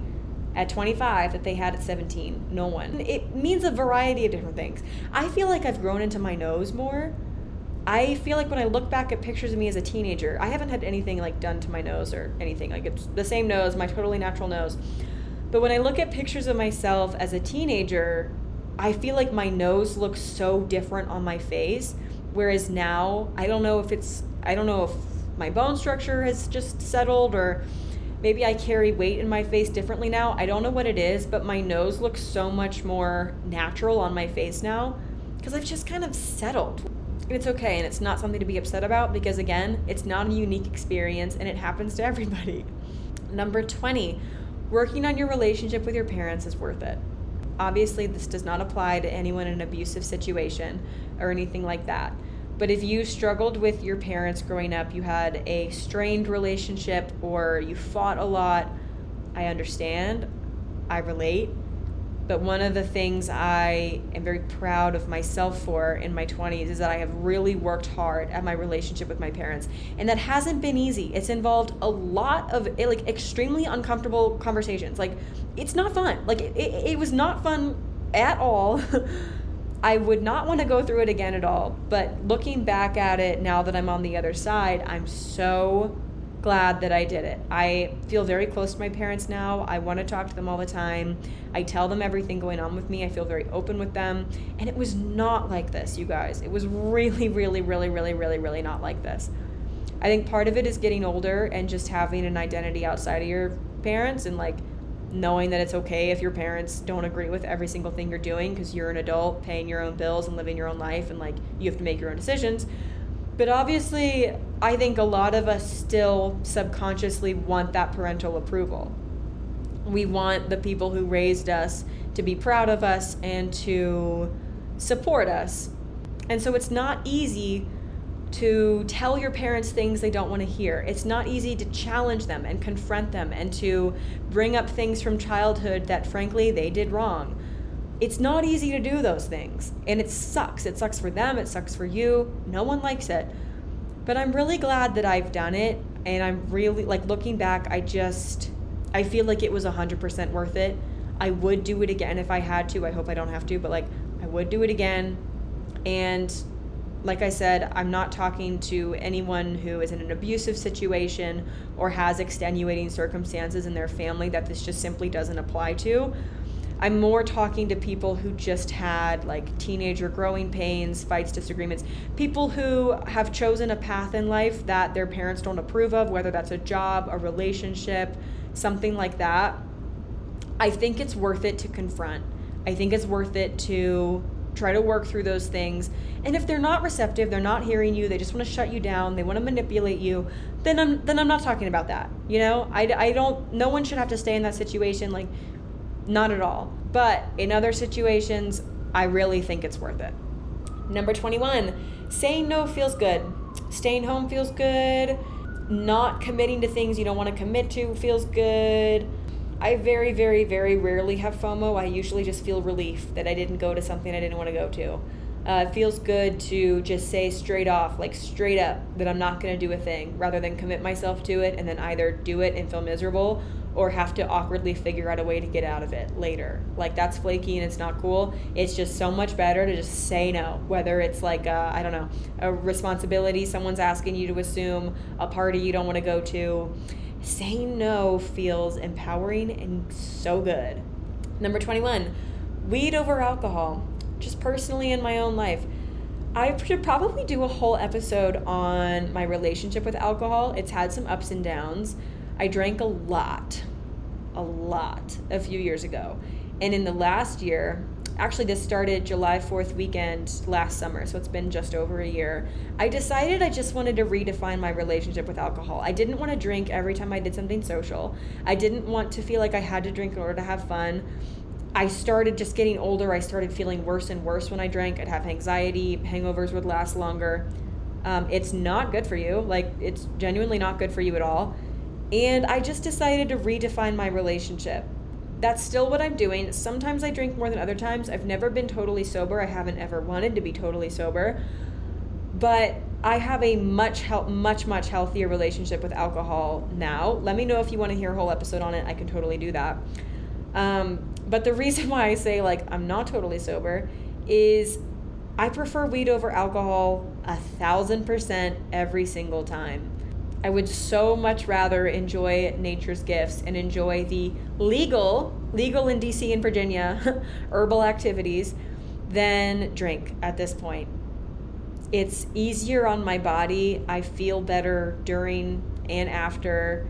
A: at 25 that they had at 17. No one. It means a variety of different things. I feel like I've grown into my nose more. I feel like when I look back at pictures of me as a teenager, I haven't had anything like done to my nose or anything. Like it's the same nose, my totally natural nose. But when I look at pictures of myself as a teenager, I feel like my nose looks so different on my face. Whereas now, I don't know if it's, I don't know if my bone structure has just settled or maybe I carry weight in my face differently now. I don't know what it is, but my nose looks so much more natural on my face now because I've just kind of settled. It's okay and it's not something to be upset about because, again, it's not a unique experience and it happens to everybody. Number 20, working on your relationship with your parents is worth it. Obviously, this does not apply to anyone in an abusive situation or anything like that. But if you struggled with your parents growing up, you had a strained relationship, or you fought a lot, I understand. I relate. But one of the things I am very proud of myself for in my 20s is that I have really worked hard at my relationship with my parents. And that hasn't been easy. It's involved a lot of like extremely uncomfortable conversations. Like it's not fun. Like it, it, it was not fun at all. I would not want to go through it again at all. But looking back at it now that I'm on the other side, I'm so glad that I did it. I feel very close to my parents now. I want to talk to them all the time. I tell them everything going on with me. I feel very open with them. And it was not like this, you guys. It was really, really, really, really, really, really not like this. I think part of it is getting older and just having an identity outside of your parents and like knowing that it's okay if your parents don't agree with every single thing you're doing because you're an adult paying your own bills and living your own life and like you have to make your own decisions. But obviously, I think a lot of us still subconsciously want that parental approval. We want the people who raised us to be proud of us and to support us. And so it's not easy to tell your parents things they don't want to hear. It's not easy to challenge them and confront them and to bring up things from childhood that, frankly, they did wrong. It's not easy to do those things. And it sucks. It sucks for them, it sucks for you. No one likes it. But I'm really glad that I've done it. And I'm really, like, looking back, I just, I feel like it was 100% worth it. I would do it again if I had to. I hope I don't have to, but like, I would do it again. And like I said, I'm not talking to anyone who is in an abusive situation or has extenuating circumstances in their family that this just simply doesn't apply to. I'm more talking to people who just had like teenager growing pains, fights, disagreements, people who have chosen a path in life that their parents don't approve of, whether that's a job, a relationship, something like that. I think it's worth it to confront. I think it's worth it to try to work through those things. And if they're not receptive, they're not hearing you, they just want to shut you down, they want to manipulate you, then I'm then I'm not talking about that. You know, I, I don't. No one should have to stay in that situation. Like, not at all. But in other situations, I really think it's worth it. Number 21, saying no feels good. Staying home feels good. Not committing to things you don't want to commit to feels good I very, very, very rarely have FOMO. I usually just feel relief that I didn't go to something I didn't want to go to. Uh, it feels good to just say straight off, like straight up, that I'm not going to do a thing rather than commit myself to it and then either do it and feel miserable or have to awkwardly figure out a way to get out of it later. Like that's flaky and it's not cool. It's just so much better to just say no, whether it's like, I don't know, a responsibility someone's asking you to assume, a party you don't want to go to saying no feels empowering and so good. Number 21, weed over alcohol. Just personally in my own life, I should probably do a whole episode on my relationship with alcohol. It's had some ups and downs. I drank a lot, a lot a few years ago. And in the last year, actually this started July 4th weekend last summer, so it's been just over a year. I decided I just wanted to redefine my relationship with alcohol. I didn't want to drink every time I did something social. I didn't want to feel like I had to drink in order to have fun. I started just getting older. I started feeling worse and worse when I drank. I'd have anxiety, hangovers would last longer. Um, it's not good for you. Like, it's genuinely not good for you at all. And I just decided to redefine my relationship that's still what I'm doing. Sometimes I drink more than other times. I've never been totally sober. I haven't ever wanted to be totally sober. But I have a much help much much healthier relationship with alcohol now. Let me know if you want to hear a whole episode on it. I can totally do that. Um, but the reason why I say like I'm not totally sober is I prefer weed over alcohol a thousand percent every single time. I would so much rather enjoy nature's gifts and enjoy the legal, legal in DC and Virginia, herbal activities than drink at this point. It's easier on my body. I feel better during and after.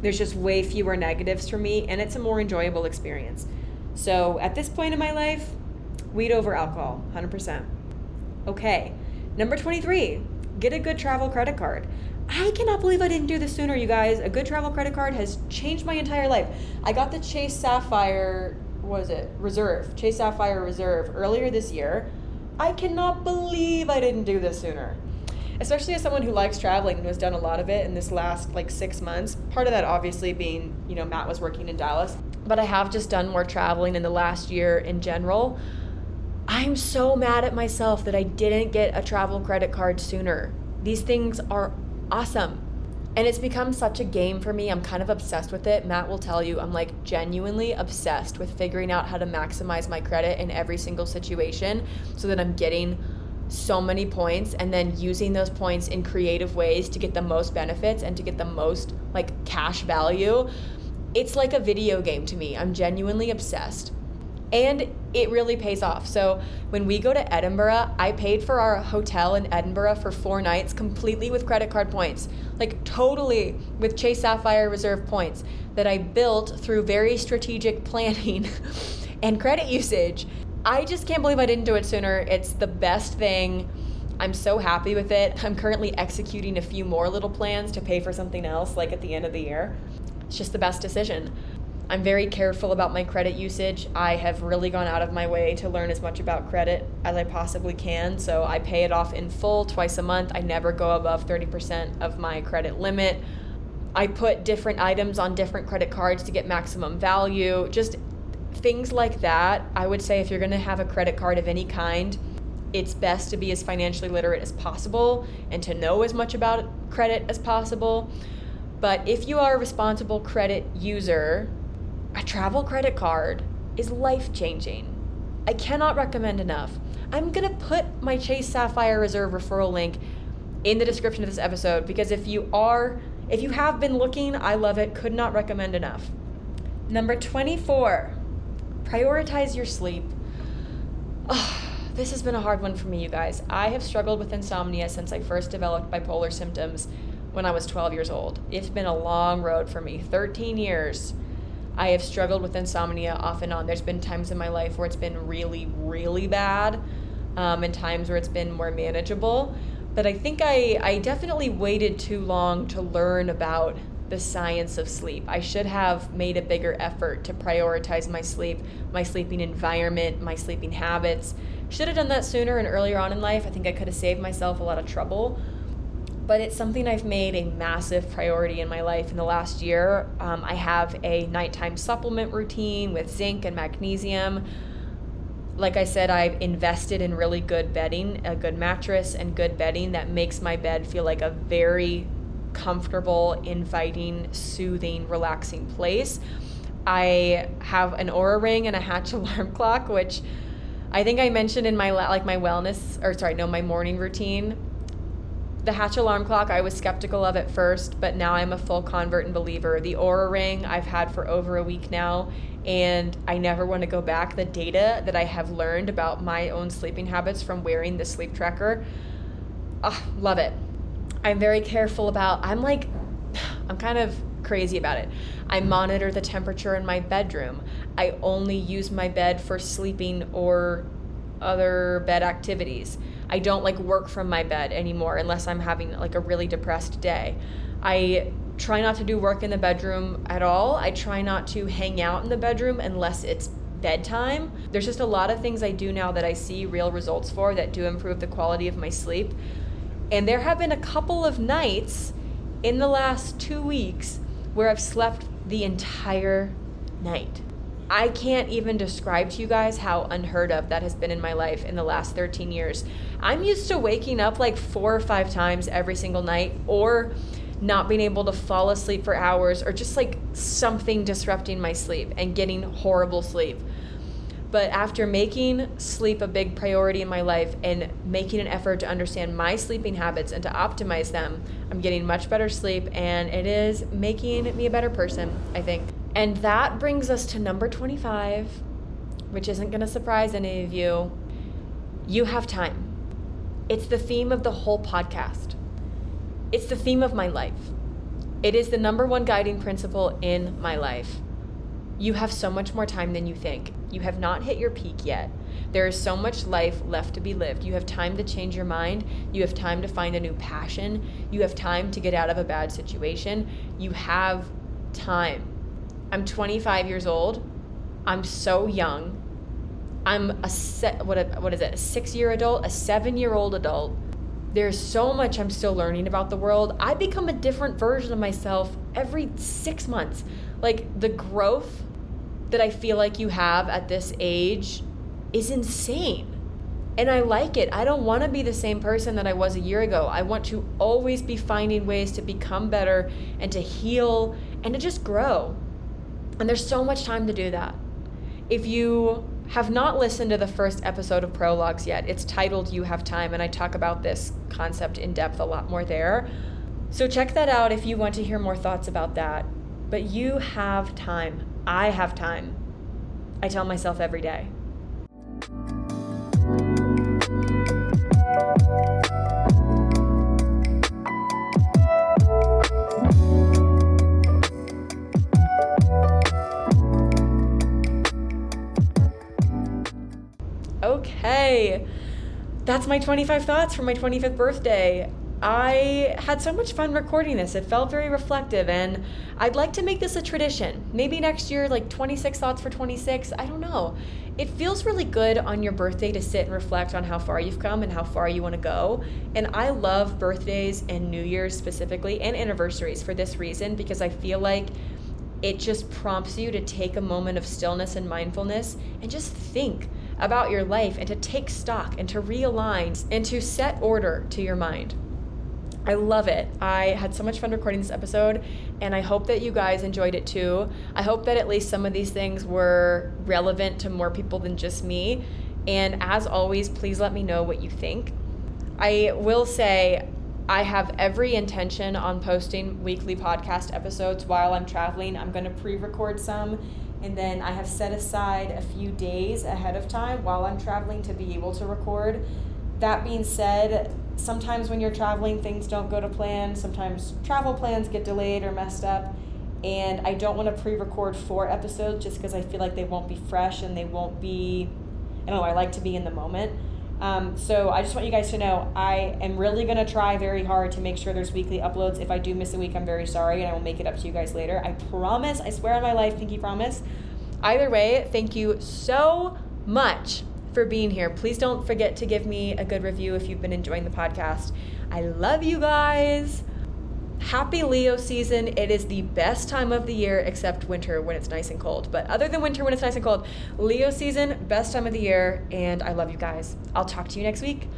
A: There's just way fewer negatives for me, and it's a more enjoyable experience. So at this point in my life, weed over alcohol, 100%. Okay, number 23, get a good travel credit card. I cannot believe I didn't do this sooner, you guys. A good travel credit card has changed my entire life. I got the Chase Sapphire, was it? Reserve, Chase Sapphire Reserve earlier this year. I cannot believe I didn't do this sooner. Especially as someone who likes traveling and has done a lot of it in this last like six months. Part of that obviously being, you know, Matt was working in Dallas, but I have just done more traveling in the last year in general. I'm so mad at myself that I didn't get a travel credit card sooner. These things are awesome. And it's become such a game for me. I'm kind of obsessed with it. Matt will tell you, I'm like genuinely obsessed with figuring out how to maximize my credit in every single situation so that I'm getting so many points and then using those points in creative ways to get the most benefits and to get the most like cash value. It's like a video game to me. I'm genuinely obsessed and it really pays off. So when we go to Edinburgh, I paid for our hotel in Edinburgh for four nights completely with credit card points, like totally with Chase Sapphire Reserve points that I built through very strategic planning and credit usage. I just can't believe I didn't do it sooner. It's the best thing. I'm so happy with it. I'm currently executing a few more little plans to pay for something else, like at the end of the year. It's just the best decision. I'm very careful about my credit usage. I have really gone out of my way to learn as much about credit as I possibly can. So I pay it off in full twice a month. I never go above 30% of my credit limit. I put different items on different credit cards to get maximum value. Just things like that. I would say if you're going to have a credit card of any kind, it's best to be as financially literate as possible and to know as much about credit as possible. But if you are a responsible credit user, a travel credit card is life changing. I cannot recommend enough. I'm going to put my Chase Sapphire Reserve referral link in the description of this episode because if you are, if you have been looking, I love it. Could not recommend enough. Number 24, prioritize your sleep. Oh, this has been a hard one for me, you guys. I have struggled with insomnia since I first developed bipolar symptoms when I was 12 years old. It's been a long road for me 13 years I have struggled with insomnia off and on. There's been times in my life where it's been really, really bad, um, and times where it's been more manageable. But I think I, I definitely waited too long to learn about the science of sleep. I should have made a bigger effort to prioritize my sleep, my sleeping environment, my sleeping habits. Should have done that sooner and earlier on in life. I think I could have saved myself a lot of trouble but it's something I've made a massive priority in my life in the last year. Um, I have a nighttime supplement routine with zinc and magnesium. Like I said, I've invested in really good bedding, a good mattress, and good bedding that makes my bed feel like a very comfortable, inviting, soothing, relaxing place. I have an Oura ring and a Hatch alarm clock, which I think I mentioned in my like my wellness or sorry, no, my morning routine the Hatch alarm clock, I was skeptical of at first, but now I'm a full convert and believer. The Oura ring I've had for over a week now, and I never want to go back. The data that I have learned about my own sleeping habits from wearing the sleep tracker, oh, love it. I'm very careful about, I'm like, I'm kind of crazy about it. I monitor the temperature in my bedroom. I only use my bed for sleeping or other bed activities. I don't like work from my bed anymore unless I'm having like a really depressed day. I try not to do work in the bedroom at all. I try not to hang out in the bedroom unless it's bedtime. There's just a lot of things I do now that I see real results for that do improve the quality of my sleep. And there have been a couple of nights in the last two weeks where I've slept the entire night. I can't even describe to you guys how unheard of that has been in my life in the last 13 years. I'm used to waking up like four or five times every single night or not being able to fall asleep for hours or just like something disrupting my sleep and getting horrible sleep. But after making sleep a big priority in my life and making an effort to understand my sleeping habits and to optimize them, I'm getting much better sleep and it is making me a better person, I think. And that brings us to number 25, which isn't going to surprise any of you. You have time. It's the theme of the whole podcast. It's the theme of my life. It is the number one guiding principle in my life. You have so much more time than you think. You have not hit your peak yet. There is so much life left to be lived. You have time to change your mind. You have time to find a new passion. You have time to get out of a bad situation. You have time. I'm 25 years old. I'm so young. I'm a set what a, what is it? A 6-year adult, a 7-year-old adult. There's so much I'm still learning about the world. I become a different version of myself every 6 months. Like the growth that I feel like you have at this age is insane. And I like it. I don't want to be the same person that I was a year ago. I want to always be finding ways to become better and to heal and to just grow. And there's so much time to do that. If you have not listened to the first episode of Prologues yet, it's titled You Have Time, and I talk about this concept in depth a lot more there. So check that out if you want to hear more thoughts about that. But you have time. I have time. I tell myself every day. That's my 25 thoughts for my 25th birthday. I had so much fun recording this. It felt very reflective, and I'd like to make this a tradition. Maybe next year, like 26 thoughts for 26. I don't know. It feels really good on your birthday to sit and reflect on how far you've come and how far you want to go. And I love birthdays and New Year's specifically, and anniversaries for this reason because I feel like it just prompts you to take a moment of stillness and mindfulness and just think about your life and to take stock and to realign and to set order to your mind. I love it. I had so much fun recording this episode, and I hope that you guys enjoyed it too. I hope that at least some of these things were relevant to more people than just me. And as always, please let me know what you think. I will say, I have every intention on posting weekly podcast episodes while I'm traveling. I'm going to pre record some, and then I have set aside a few days ahead of time while I'm traveling to be able to record. That being said, sometimes when you're traveling, things don't go to plan. Sometimes travel plans get delayed or messed up. And I don't want to pre record four episodes just because I feel like they won't be fresh and they won't be, I don't know, I like to be in the moment. Um, so I just want you guys to know I am really going to try very hard to make sure there's weekly uploads. If I do miss a week, I'm very sorry and I will make it up to you guys later. I promise. I swear on my life, pinky promise. Either way, thank you so much for being here. Please don't forget to give me a good review if you've been enjoying the podcast. I love you guys. Happy Leo season. It is the best time of the year except winter when it's nice and cold. But other than winter when it's nice and cold, Leo season, best time of the year. And I love you guys. I'll talk to you next week.